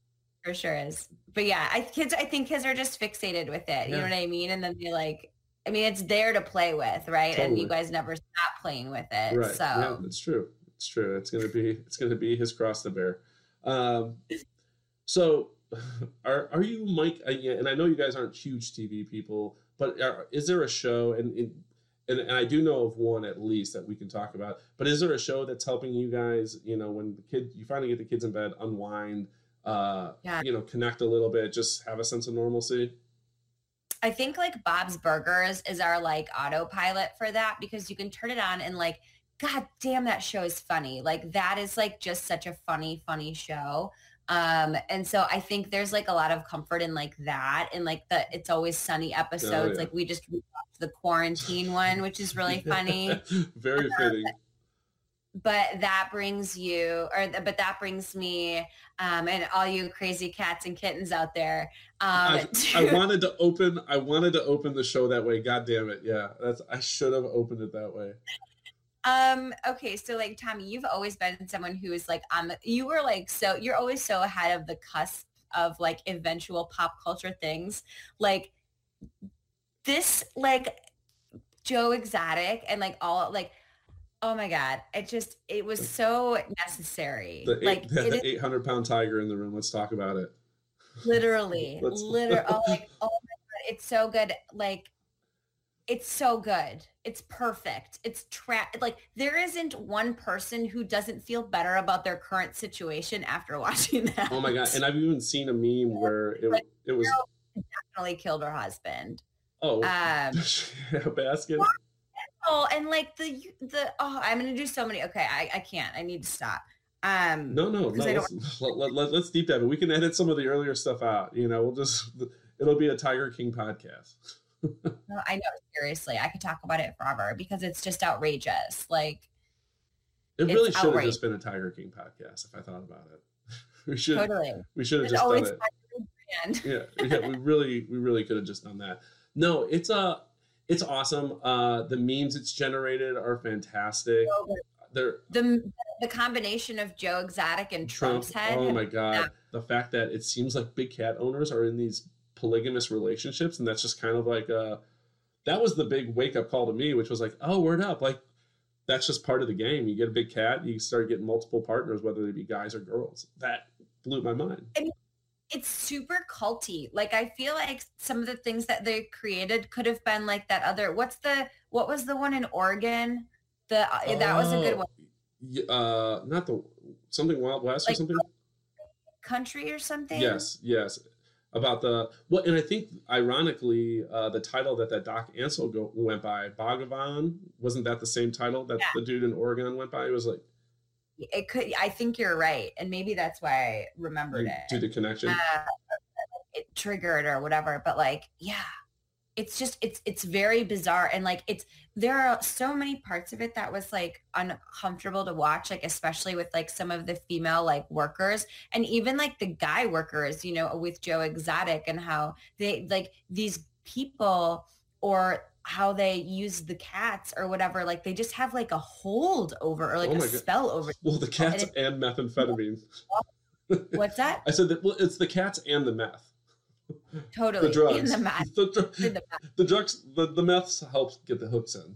for sure is. But yeah, I kids I think kids are just fixated with it. You know what I mean? And then they like I mean it's there to play with, right? And you guys never stop playing with it. right, So yeah, it's true. It's true. It's gonna be it's gonna be his cross to bear. Um, so, [LAUGHS] are are you Mike? uh, And I know you guys aren't huge TV people, but are, is there a show? And, and and and I do know of one at least that we can talk about. But is there a show that's helping you guys? You know, when the kid you finally get the kids in bed, unwind. Uh, Yeah. you know, connect a little bit, just have a sense of normalcy. I think like Bob's Burgers is our like autopilot for that because you can turn it on and like, God damn, that show is funny. Like that is like just such a funny, funny show. Um, and so I think there's like a lot of comfort in like that and like the It's Always Sunny episodes. Oh, yeah. Like we just watched the quarantine one, which is really [LAUGHS] funny. [LAUGHS] Very fitting. but that brings you or but that brings me um, and all you crazy cats and kittens out there um, I, [LAUGHS] I wanted to open. I wanted to open the show that way. God damn it! Yeah, that's. I should have opened it that way. Um, okay, so like Tommy, you've always been someone who is like on the you were like so you're always so ahead of the cusp of like eventual pop culture things. Like this like Joe Exotic and like all like oh my god, it just it was so necessary. The, eight, like the, it is eight hundred pound tiger in the room. Let's talk about it. literally [LAUGHS] literally oh, like oh my god it's so good like it's so good it's perfect it's tra- like there isn't one person who doesn't feel better about their current situation after [LAUGHS] watching that Oh my god! And I've even seen a meme [LAUGHS] where it it was definitely killed her husband oh [LAUGHS] um a basket. oh and like the the oh i'm gonna do so many okay i, I can't i need to stop um No, no, no. Let's, let, let, let, us deep dive. it. We can edit some of the earlier stuff out. You know, we'll just it'll be a Tiger King podcast. No, i know seriously i could talk about it forever because it's just outrageous like It really should have just been a Tiger King podcast if I thought about it. [LAUGHS] We should totally we should have It's just done it. yeah, yeah, we [LAUGHS] really, we really could have just done that. No, it's uh it's awesome. Uh, the memes it's generated are fantastic. So. They're the the combination of Joe Exotic and Trump. Trump's head. Oh my god, the fact that it seems like big cat owners are in these polygamous relationships, and that's just kind of like uh that was the big wake up call to me, which was like, oh, word up, like that's just part of the game. You get a big cat, you start getting multiple partners, whether they be guys or girls. That blew my mind. It's super culty. Like I feel like some of the things that they created could have been like that other. What's the what was the one in Oregon? The uh, that was a good one Uh, not the something Wild West or something. Country or something. Yes, yes. About the well, and I think ironically, uh, the title that that Doc Antle go, went by, Bhagavan, wasn't that the same title that Yeah. the dude in Oregon went by? It was like It could. I think you're right, and maybe that's why I remembered it. do the connection. uh, it triggered or whatever but like yeah it's just it's it's very bizarre and like it's there are so many parts of it that was like uncomfortable to watch like especially with like some of the female like workers and even like the guy workers you know with joe exotic and how they like these people or how they use the cats or whatever like they just have like a hold over or like Oh a God. spell over well, the cats and methamphetamine. [LAUGHS] what's that [LAUGHS] I said that well, it's the cats and the meth. Totally the drugs. [LAUGHS] in the. The, dr- in the meth. the drugs, the, the meths helps get the hooks in.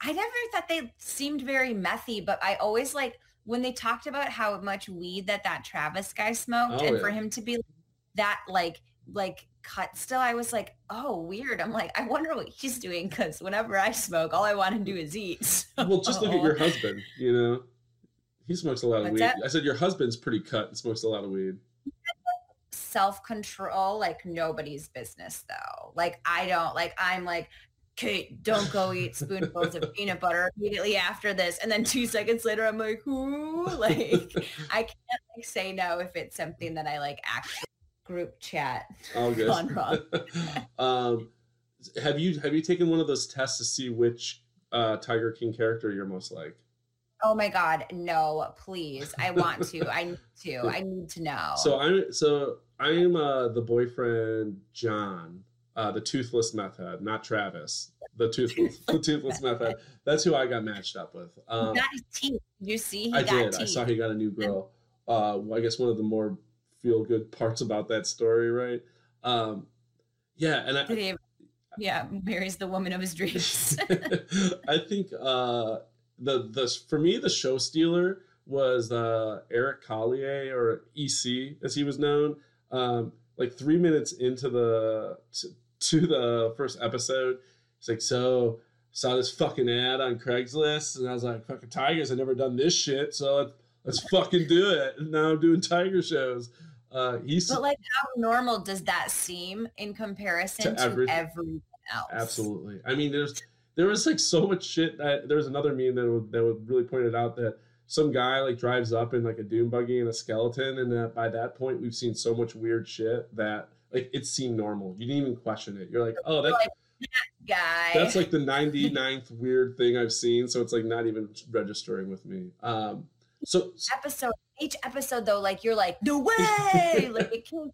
I never thought they seemed very methy, but I always like when they talked about how much weed that that Travis guy smoked, Oh, and for him to be that like like cut still, I was like, oh, weird. I'm like, I wonder what he's doing because whenever I smoke, all I want to do is eat. [LAUGHS] So- Well, just look at your husband. You know, he smokes a lot of weed. that? I said your husband's pretty cut and smokes a lot of weed. Self-control like nobody's business though. Like i don't like i'm like kate don't go eat spoonfuls of [LAUGHS] peanut butter immediately after this. And then two seconds later i'm like who? [LAUGHS] Like i can't like say no if it's something that i like actually group chat All good. Gone wrong. [LAUGHS] um, have you have you taken one of those tests to see which uh, Tiger King character you're most like? oh my god no please. I want to. I need to. I need to know. So I'm so I'm uh, the boyfriend John, uh, the toothless meth head, not Travis, the toothless [LAUGHS] the toothless meth head. That's who I got matched up with. Um, got his teeth you see he I got did. teeth I saw he got a new girl. Uh, well, I guess one of the more feel good [LAUGHS] parts about that story, right? Um, yeah, and I, yeah marries the woman of his dreams [LAUGHS] I think uh, the the for me the show stealer was uh, Eric Collier or EC as he was known. Um, like three minutes into the to, to the first episode, he's like, "So saw this fucking ad on Craigslist," and I was like, "Fucking tigers! I've never done this shit, so let's, let's fucking do it." And now I'm doing tiger shows. Uh, he's But like, how normal does that seem in comparison To to, everything. everyone else? Absolutely. I mean, there's there was like so much shit. That, there was another meme that would, that would really point it out that some guy like drives up in like a doom buggy and a skeleton, and that by that point we've seen so much weird shit that like it seemed normal. You didn't even question it. You're like, oh, that Guy. that's like the 99th weird thing I've seen. So it's like not even registering with me. Um, so episode. Each episode though, like you're like, no way! [LAUGHS] like it can't,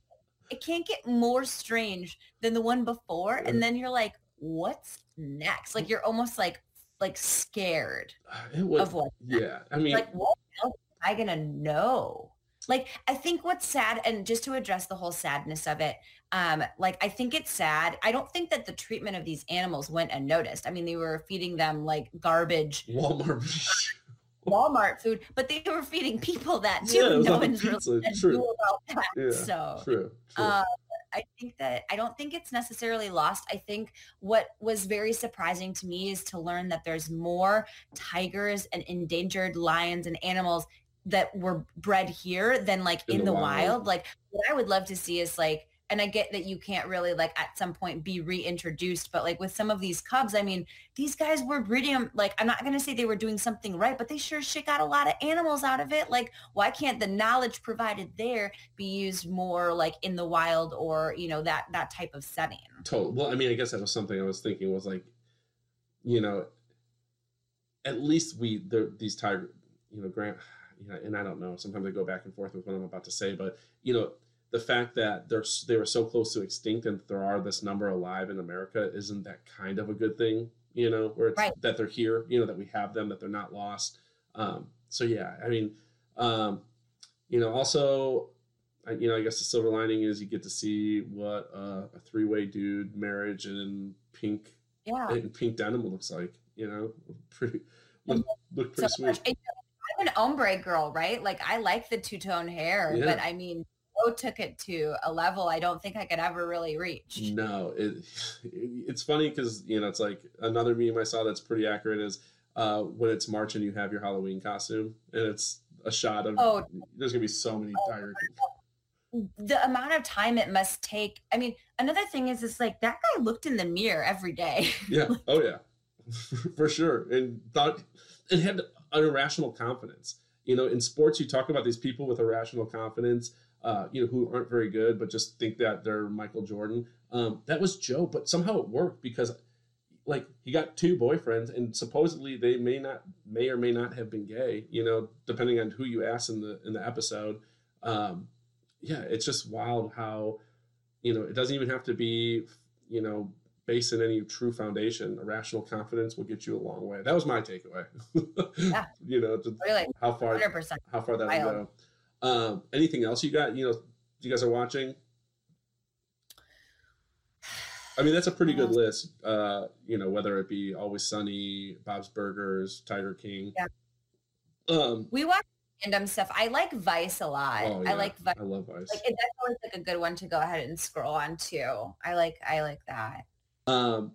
it can't get more strange than the one before, and then you're like, what's next? Like you're almost like like scared it was of what. yeah. I mean, like what am I gonna know? Like I think what's sad, and just to address the whole sadness of it, um, like I think it's sad. I don't think that the treatment of these animals went unnoticed. I mean, they were feeding them like garbage Walmart. [LAUGHS] Walmart food, but they were feeding people that too. Yeah, no one's really pizza, gonna true. about that. yeah, So true. true. uh, I think that I don't think it's necessarily lost. I think what was very surprising to me is to learn that there's more tigers and endangered lions and animals that were bred here than like in, the, wild. Like what I would love to see is like, and I get that you can't really like at some point be reintroduced, but like with some of these cubs, I mean, these guys were breeding them. Um, like I'm not gonna say they were doing something right, but they sure shit got a lot of animals out of it. Like why can't the knowledge provided there be used more like in the wild or you know that that type of setting? Total. Well, I mean, I guess that was something I was thinking was like, you know, at least we there these tiger, you know, Grant, [SIGHS] you know, and I don't know. Sometimes I go back and forth with what I'm about to say, but you know, the fact that they're they were so close to extinct and there are this number alive in America isn't that kind of a good thing, you know, where it's Right. that they're here, you know, that we have them, that they're not lost. Um, so yeah, I mean, um, you know, also I, you know, I guess the silver lining is you get to see what uh, a three-way dude marriage in pink Yeah. in pink denim looks like. You know, [LAUGHS] pretty look, look so sweet. much. I'm an ombre girl, right? Like I like the two tone hair, Yeah. but I mean, took it to a level I don't think I could ever really reach. No, it, it's funny because you know it's like another meme I saw that's pretty accurate is uh, when it's March and you have your Halloween costume and it's a shot of. Oh. there's gonna be so many Tiger King. The amount of time it must take. I mean, another thing is, it's like that guy looked in the mirror every day. [LAUGHS] Yeah. Oh yeah. [LAUGHS] For sure. And thought and had an irrational confidence. You know, in sports you talk about these people with irrational confidence, uh, you know, who aren't very good but just think that they're Michael Jordan. Um, that was Joe, but somehow it worked because like he got two boyfriends and supposedly they may not may or may not have been gay, you know, depending on who you ask in the in the episode. Um, yeah, it's just wild how, you know, it doesn't even have to be, you know, based in any true foundation. Irrational confidence will get you a long way. That was my takeaway. [LAUGHS] Yeah. you know, Really, how far hundred percent. how far that will go. Um, anything else you got? You know, you guys are watching. I mean, that's a pretty good list. Uh, you know, whether it be Always Sunny, Bob's Burgers, Tiger King. Yeah. Um, we watch random stuff. I like Vice a lot. oh, yeah, I like Vice. I love Vice. Like it, that's always like a good one to go ahead and scroll on too. I like I like that. Um,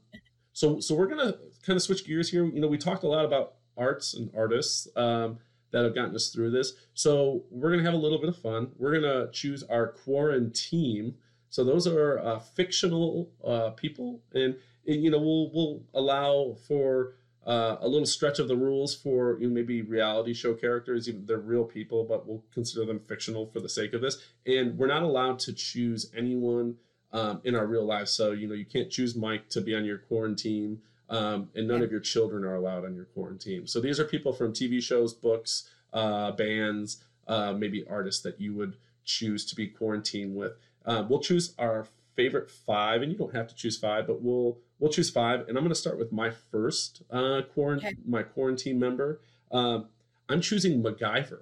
so so we're gonna kind of switch gears here. You know, we talked a lot about arts and artists um, that have gotten us through this. So we're gonna have a little bit of fun. We're gonna choose our quarantine. So those are uh, fictional uh, people, and, and you know we'll we'll allow for uh, a little stretch of the rules for you know, maybe reality show characters. Even they're real people, but we'll consider them fictional for the sake of this. And we're not allowed to choose anyone um, in our real life. So you know you can't choose Mike to be on your quarantine, um, and none of your children are allowed on your quarantine. So these are people from TV shows, books, uh, bands, uh, maybe artists that you would choose to be quarantined with. Uh, we'll choose our favorite five, and you don't have to choose five, but we'll we'll choose five. And I'm going to start with my first uh, quarantine, Okay. my quarantine member. Um, I'm choosing MacGyver.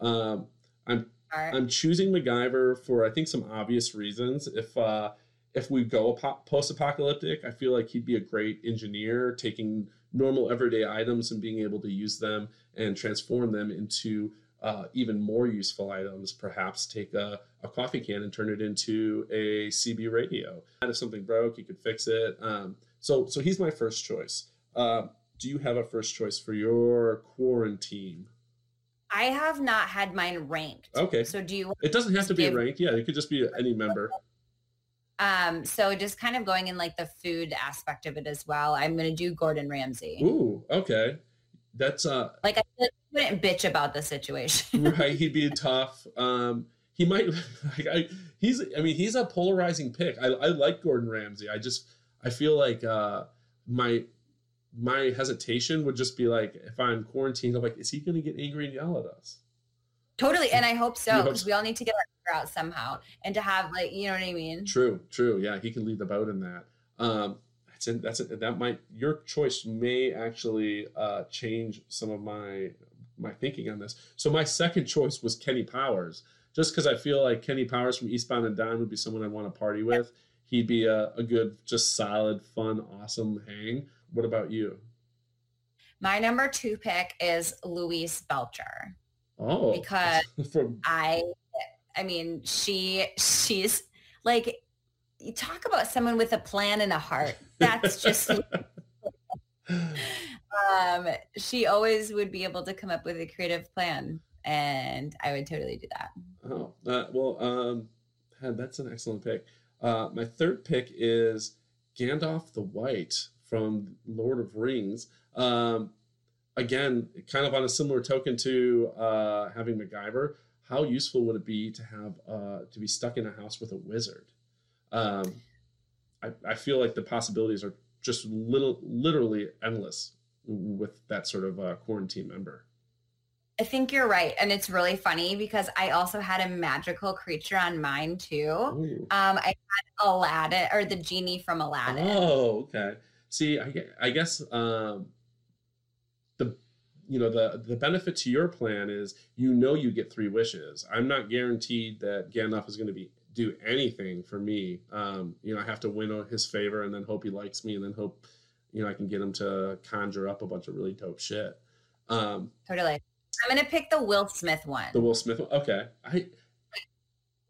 Um, I'm right. I'm choosing MacGyver for I think some obvious reasons. If uh, if we go post-apocalyptic, I feel like he'd be a great engineer, taking normal everyday items and being able to use them and transform them into uh, even more useful items. Perhaps take a, a coffee can and turn it into a CB radio. And if something broke, he could fix it. Um, so so he's my first choice. Uh, do you have a first choice for your quarantine? I have not had mine ranked. Okay. So do you It doesn't have to be Give- ranked. Yeah, it could just be any member. Um so just kind of going in like the food aspect of it as well. I'm gonna do Gordon Ramsay. Ooh, okay. That's uh Like I feel like I wouldn't bitch about the situation. [LAUGHS] right. He'd be [LAUGHS] tough. Um, he might. [LAUGHS] Like, I, he's. I mean, he's a polarizing pick. I, I like Gordon Ramsay. I just. I feel like uh, my my hesitation would just be like, if I'm quarantined, I'm like, is he to get angry and yell at us? Totally. And I hope so because so. we all need to get our out somehow and to have like you know what I mean. True. True. Yeah, he can lead the boat in that. Um, that's in, that's it. That might your choice may actually uh, change some of my my thinking on this. So my second choice was Kenny Powers, just because I feel like Kenny Powers from Eastbound and Down would be someone I'd want to party with. He'd be a, a good, just solid, fun, awesome hang. What about you? My number two pick is Louise Belcher. Oh, Because [LAUGHS] from I I mean, she she's like you talk about someone with a plan and a heart. That's just [LAUGHS] um she always would be able to come up with a creative plan and I would totally do that. Oh, uh, well, um, that's an excellent pick. Uh, my third pick is Gandalf the White from Lord of Rings. Um, again, kind of on a similar token to uh, having MacGyver. How useful would it be to have uh, to be stuck in a house with a wizard? Um, I, I feel like the possibilities are just little, literally endless with that sort of uh, quarantine member. I think you're right. And it's really funny because I also had a magical creature on mine too. Um, I had Aladdin or the genie from Aladdin. Oh, okay. See, I, I guess um, you know the the benefit to your plan is you know you get three wishes. I'm not guaranteed that Gandalf is going to be do anything for me. Um, you know, I have to win his favor and then hope he likes me and then hope you know I can get him to conjure up a bunch of really dope shit. Um, Totally. I'm gonna pick the Will Smith one. the Will Smith. one- Okay, I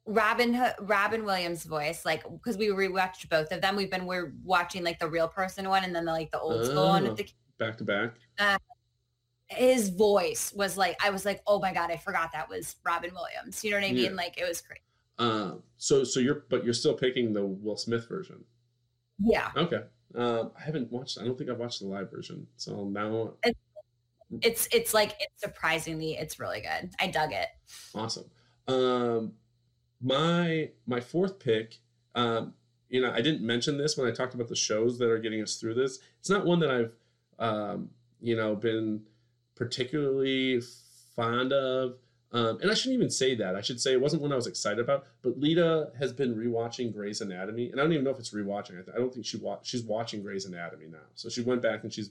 Robin Robin Williams voice, like because we rewatched both of them. We've been we're watching like the real person one and then the, like the old school one. Oh. With the, back to back. His voice was like I was like, oh my god, I forgot that was Robin Williams. You know what I mean? Yeah. Like it was crazy. Um, so so you're but you're still picking the Will Smith version. Yeah, Okay. Um, I haven't watched. I don't think I've watched the live version. So now, it's it's like it's surprisingly it's really good. I dug it. awesome. Um, my my fourth pick. Um, you know, I didn't mention this when I talked about the shows that are getting us through this. It's not one that I've, um, you know, been particularly fond of. Um, and I shouldn't even say that. I should say it wasn't one I was excited about. But Lita has been rewatching Grey's Anatomy, and I don't even know if it's rewatching. I, don't think she wa- she's watching Grey's Anatomy now. So she went back and she's,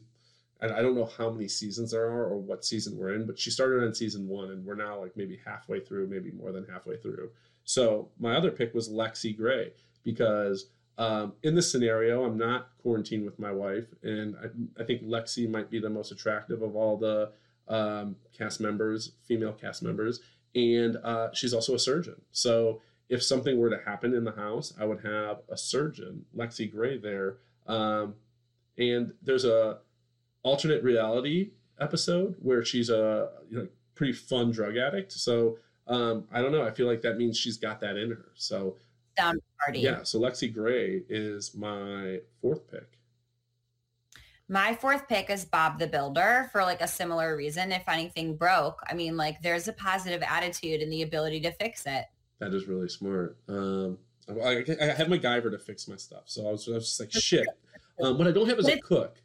and I don't know how many seasons there are or what season we're in, but she started on season one, and we're now like maybe halfway through, maybe more than halfway through. So my other pick was Lexie Grey because um, in this scenario, I'm not quarantined with my wife, and I, I think Lexie might be the most attractive of all the um, cast members, female cast members, and uh, she's also a surgeon. So if something were to happen in the house, I would have a surgeon, Lexie Grey, there. Um, and there's a alternate reality episode where she's a you know, pretty fun drug addict. So um, I don't know. I feel like that means she's got that in her. So Down party. yeah. So Lexie Grey is my fourth pick. My fourth pick is Bob the Builder for like a similar reason. If anything broke, I mean, like there's a positive attitude and the ability to fix it. That is really smart. Um, I, I have my MacGyver to fix my stuff, so I was, I was just like, shit. Um, what I don't have is a cook.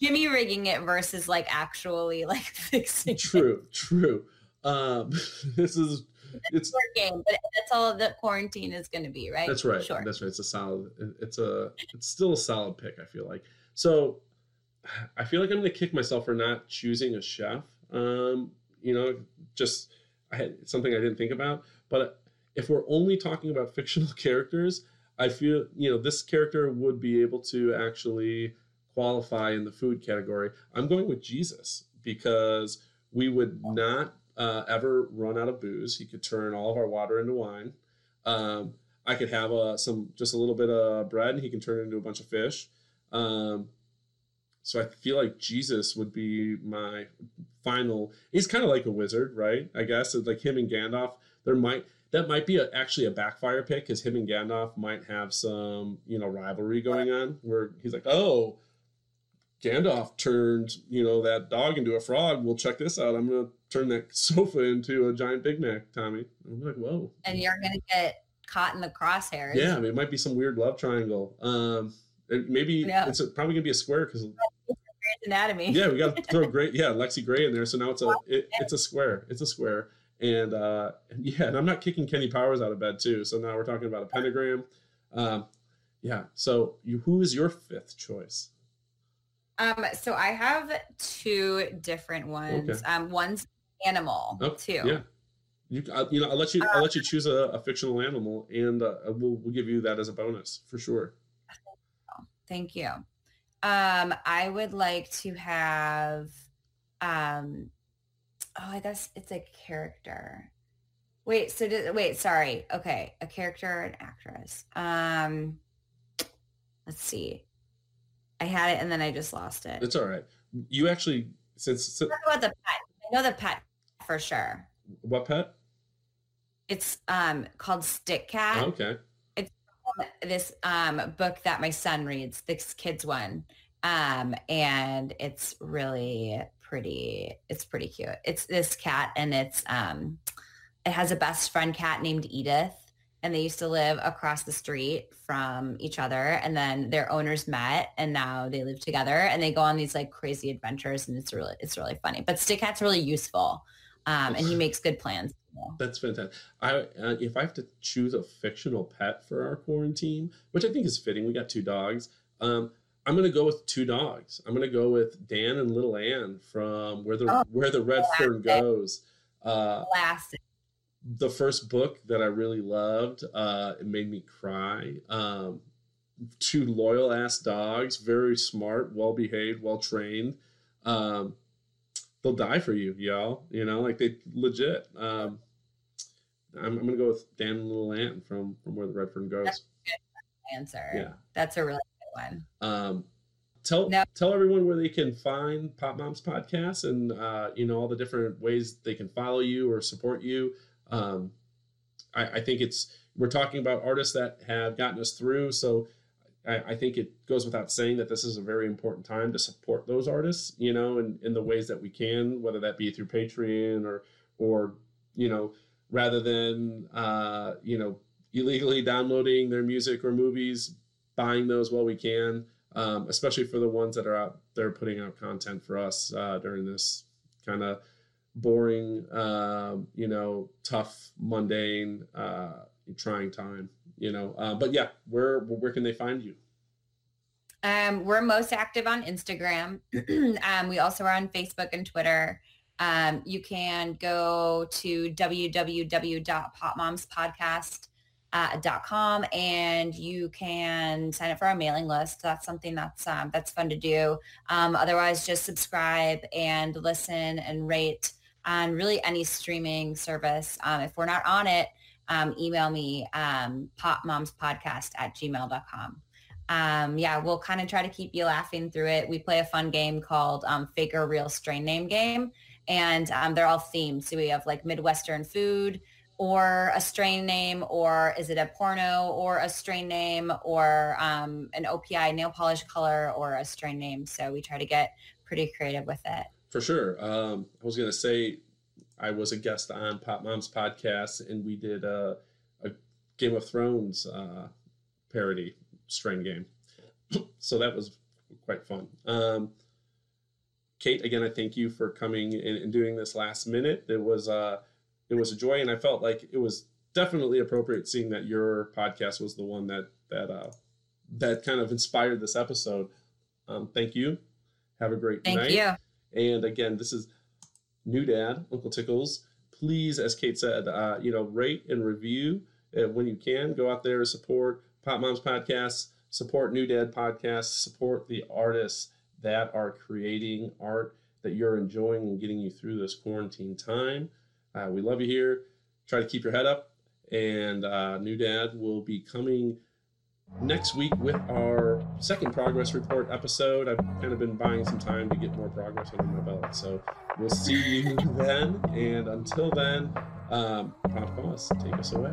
Jimmy rigging it versus like actually like [LAUGHS] fixing. True, true. Um, [LAUGHS] this is [LAUGHS] it's game, but that's all that quarantine is going to be, right? That's right. Sure. That's right. It's a solid. It's a. It's still a solid pick. I feel like. So, [SIGHS] I feel like I'm going to kick myself for not choosing a chef. Um, you know, just I had something I didn't think about. But if we're only talking about [LAUGHS] fictional characters, I feel you know this character would be able to actually qualify in the food category. I'm going with Jesus because we would not uh, ever run out of booze. He could turn all of our water into wine. Um, I could have uh, some just a little bit of bread, and he can turn it into a bunch of fish. Um, so I feel like Jesus would be my final. He's kind of like a wizard, right? I guess like him and Gandalf. There might that might be a, actually a backfire pick because him and Gandalf might have some you know rivalry going on where he's like, oh, Gandalf turned you know that dog into a frog. Well, check this out. I'm gonna turn that [LAUGHS] sofa into a giant Big Mac, Tommy. I'm like, whoa. And you're gonna get caught in the crosshairs. Yeah, I mean, it might be some weird love triangle. Um, maybe yeah. it's probably gonna be a square because anatomy. Yeah, we got to throw [LAUGHS] great. Yeah, Lexie Grey in there. So now it's a it, it's a square. It's a square. And uh, yeah, and I'm not kicking Kenny Powers out of bed too. So now we're talking about a pentagram. Um, yeah. So you, who is your fifth choice? Um, so I have two different ones. Okay. Um, one's animal oh, too. Yeah. You, uh, you know, I'll let you. I'll let you choose a, a fictional animal, and uh, we'll we'll give you that as a bonus for sure. Thank you. Um, I would like to have. Um, oh, I guess it's a character. Wait, so did, wait, sorry. Okay, a character, an actress. Um, let's see. I had it and then I just lost it. It's all right. You actually since, since about the pet? I know the pet for sure. What pet? It's um called Stick Cat. Oh, okay. It's this um book that my son reads, this kids one. Um and it's really pretty it's pretty cute. It's this cat and it's um it has a best friend cat named Edith and they used to live across the street from each other and then their owners met and now they live together and they go on these like crazy adventures and it's really it's really funny. But stick cat's really useful um, and he makes good plans that's fantastic. I uh, if i have to choose a fictional pet for our quarantine which i think is fitting we got two dogs um, i'm going to go with two dogs. I'm going to go with dan and little ann from where the oh, where the red fern goes. Uh, classic the first book that I really loved. Uh, it made me cry. Um, two loyal ass dogs, very smart, well behaved, well trained. Um, they'll die for you, y'all. You know, like they legit. Um, I'm, I'm, gonna go with Dan and Little Ann from from Where the Red Fern Goes. That's answer. Yeah, that's a really good one. Um, tell no. tell everyone where they can find Pop Moms podcast and uh, you know all the different ways they can follow you or support you. Um, I, I, think it's we're talking about artists that have gotten us through. So I, I, think it goes without saying that this is a very important time to support those artists, you know, in, in the ways that we can, whether that be through Patreon or or you know, rather than uh, you know illegally downloading their music or movies, buying those while we can. Um, especially for the ones that are out there putting out content for us uh, during this kind of boring, um, you know, tough, mundane, uh, trying time, you know. Uh, but yeah, where where can they find you? Um, we're most active on Instagram. [CLEARS THROAT] um, we also are on Facebook and Twitter. Um, you can go to www.popmomspodcast uh, and you can sign up for our mailing list. That's something that's um, that's fun to do. Um, otherwise, just subscribe and listen and rate on really any streaming service. Um, if we're not on it, um, email me um, popmomspodcast at gmail.com. Um, yeah, we'll kind of try to keep you laughing through it. We play a fun game called um, Fake or Real Strain Name Game, and um, they're all themed. So we have like Midwestern food, or a strain name or is it a porno or a strain name or um, an OPI nail polish color or a strain name. So we try to get pretty creative with it. For sure. Um, I was going to say I was a guest on Pop Mom's podcast and we did a, a Game of Thrones uh, parody strain game. [CLEARS THROAT] so that was quite fun. Um, Kate, again, I thank you for coming and, doing this last minute. It was uh, it was a joy, and I felt like it was definitely appropriate seeing that your podcast was the one that that uh, that kind of inspired this episode. Um, thank you. Have a great thank night. you. And again, this is new dad, Uncle Tickles. Please, as Kate said, uh, you know, rate and review uh, when you can. Go out there, support Pop Moms Podcasts, support New Dad Podcasts, support the artists that are creating art that you're enjoying and getting you through this quarantine time. Uh, we love you here. Try to keep your head up. And uh, New Dad will be coming next week with our second progress report episode. I've kind of been buying some time to get more progress under my belt. So we'll see you [LAUGHS] then. And until then, um, Boss, take us away.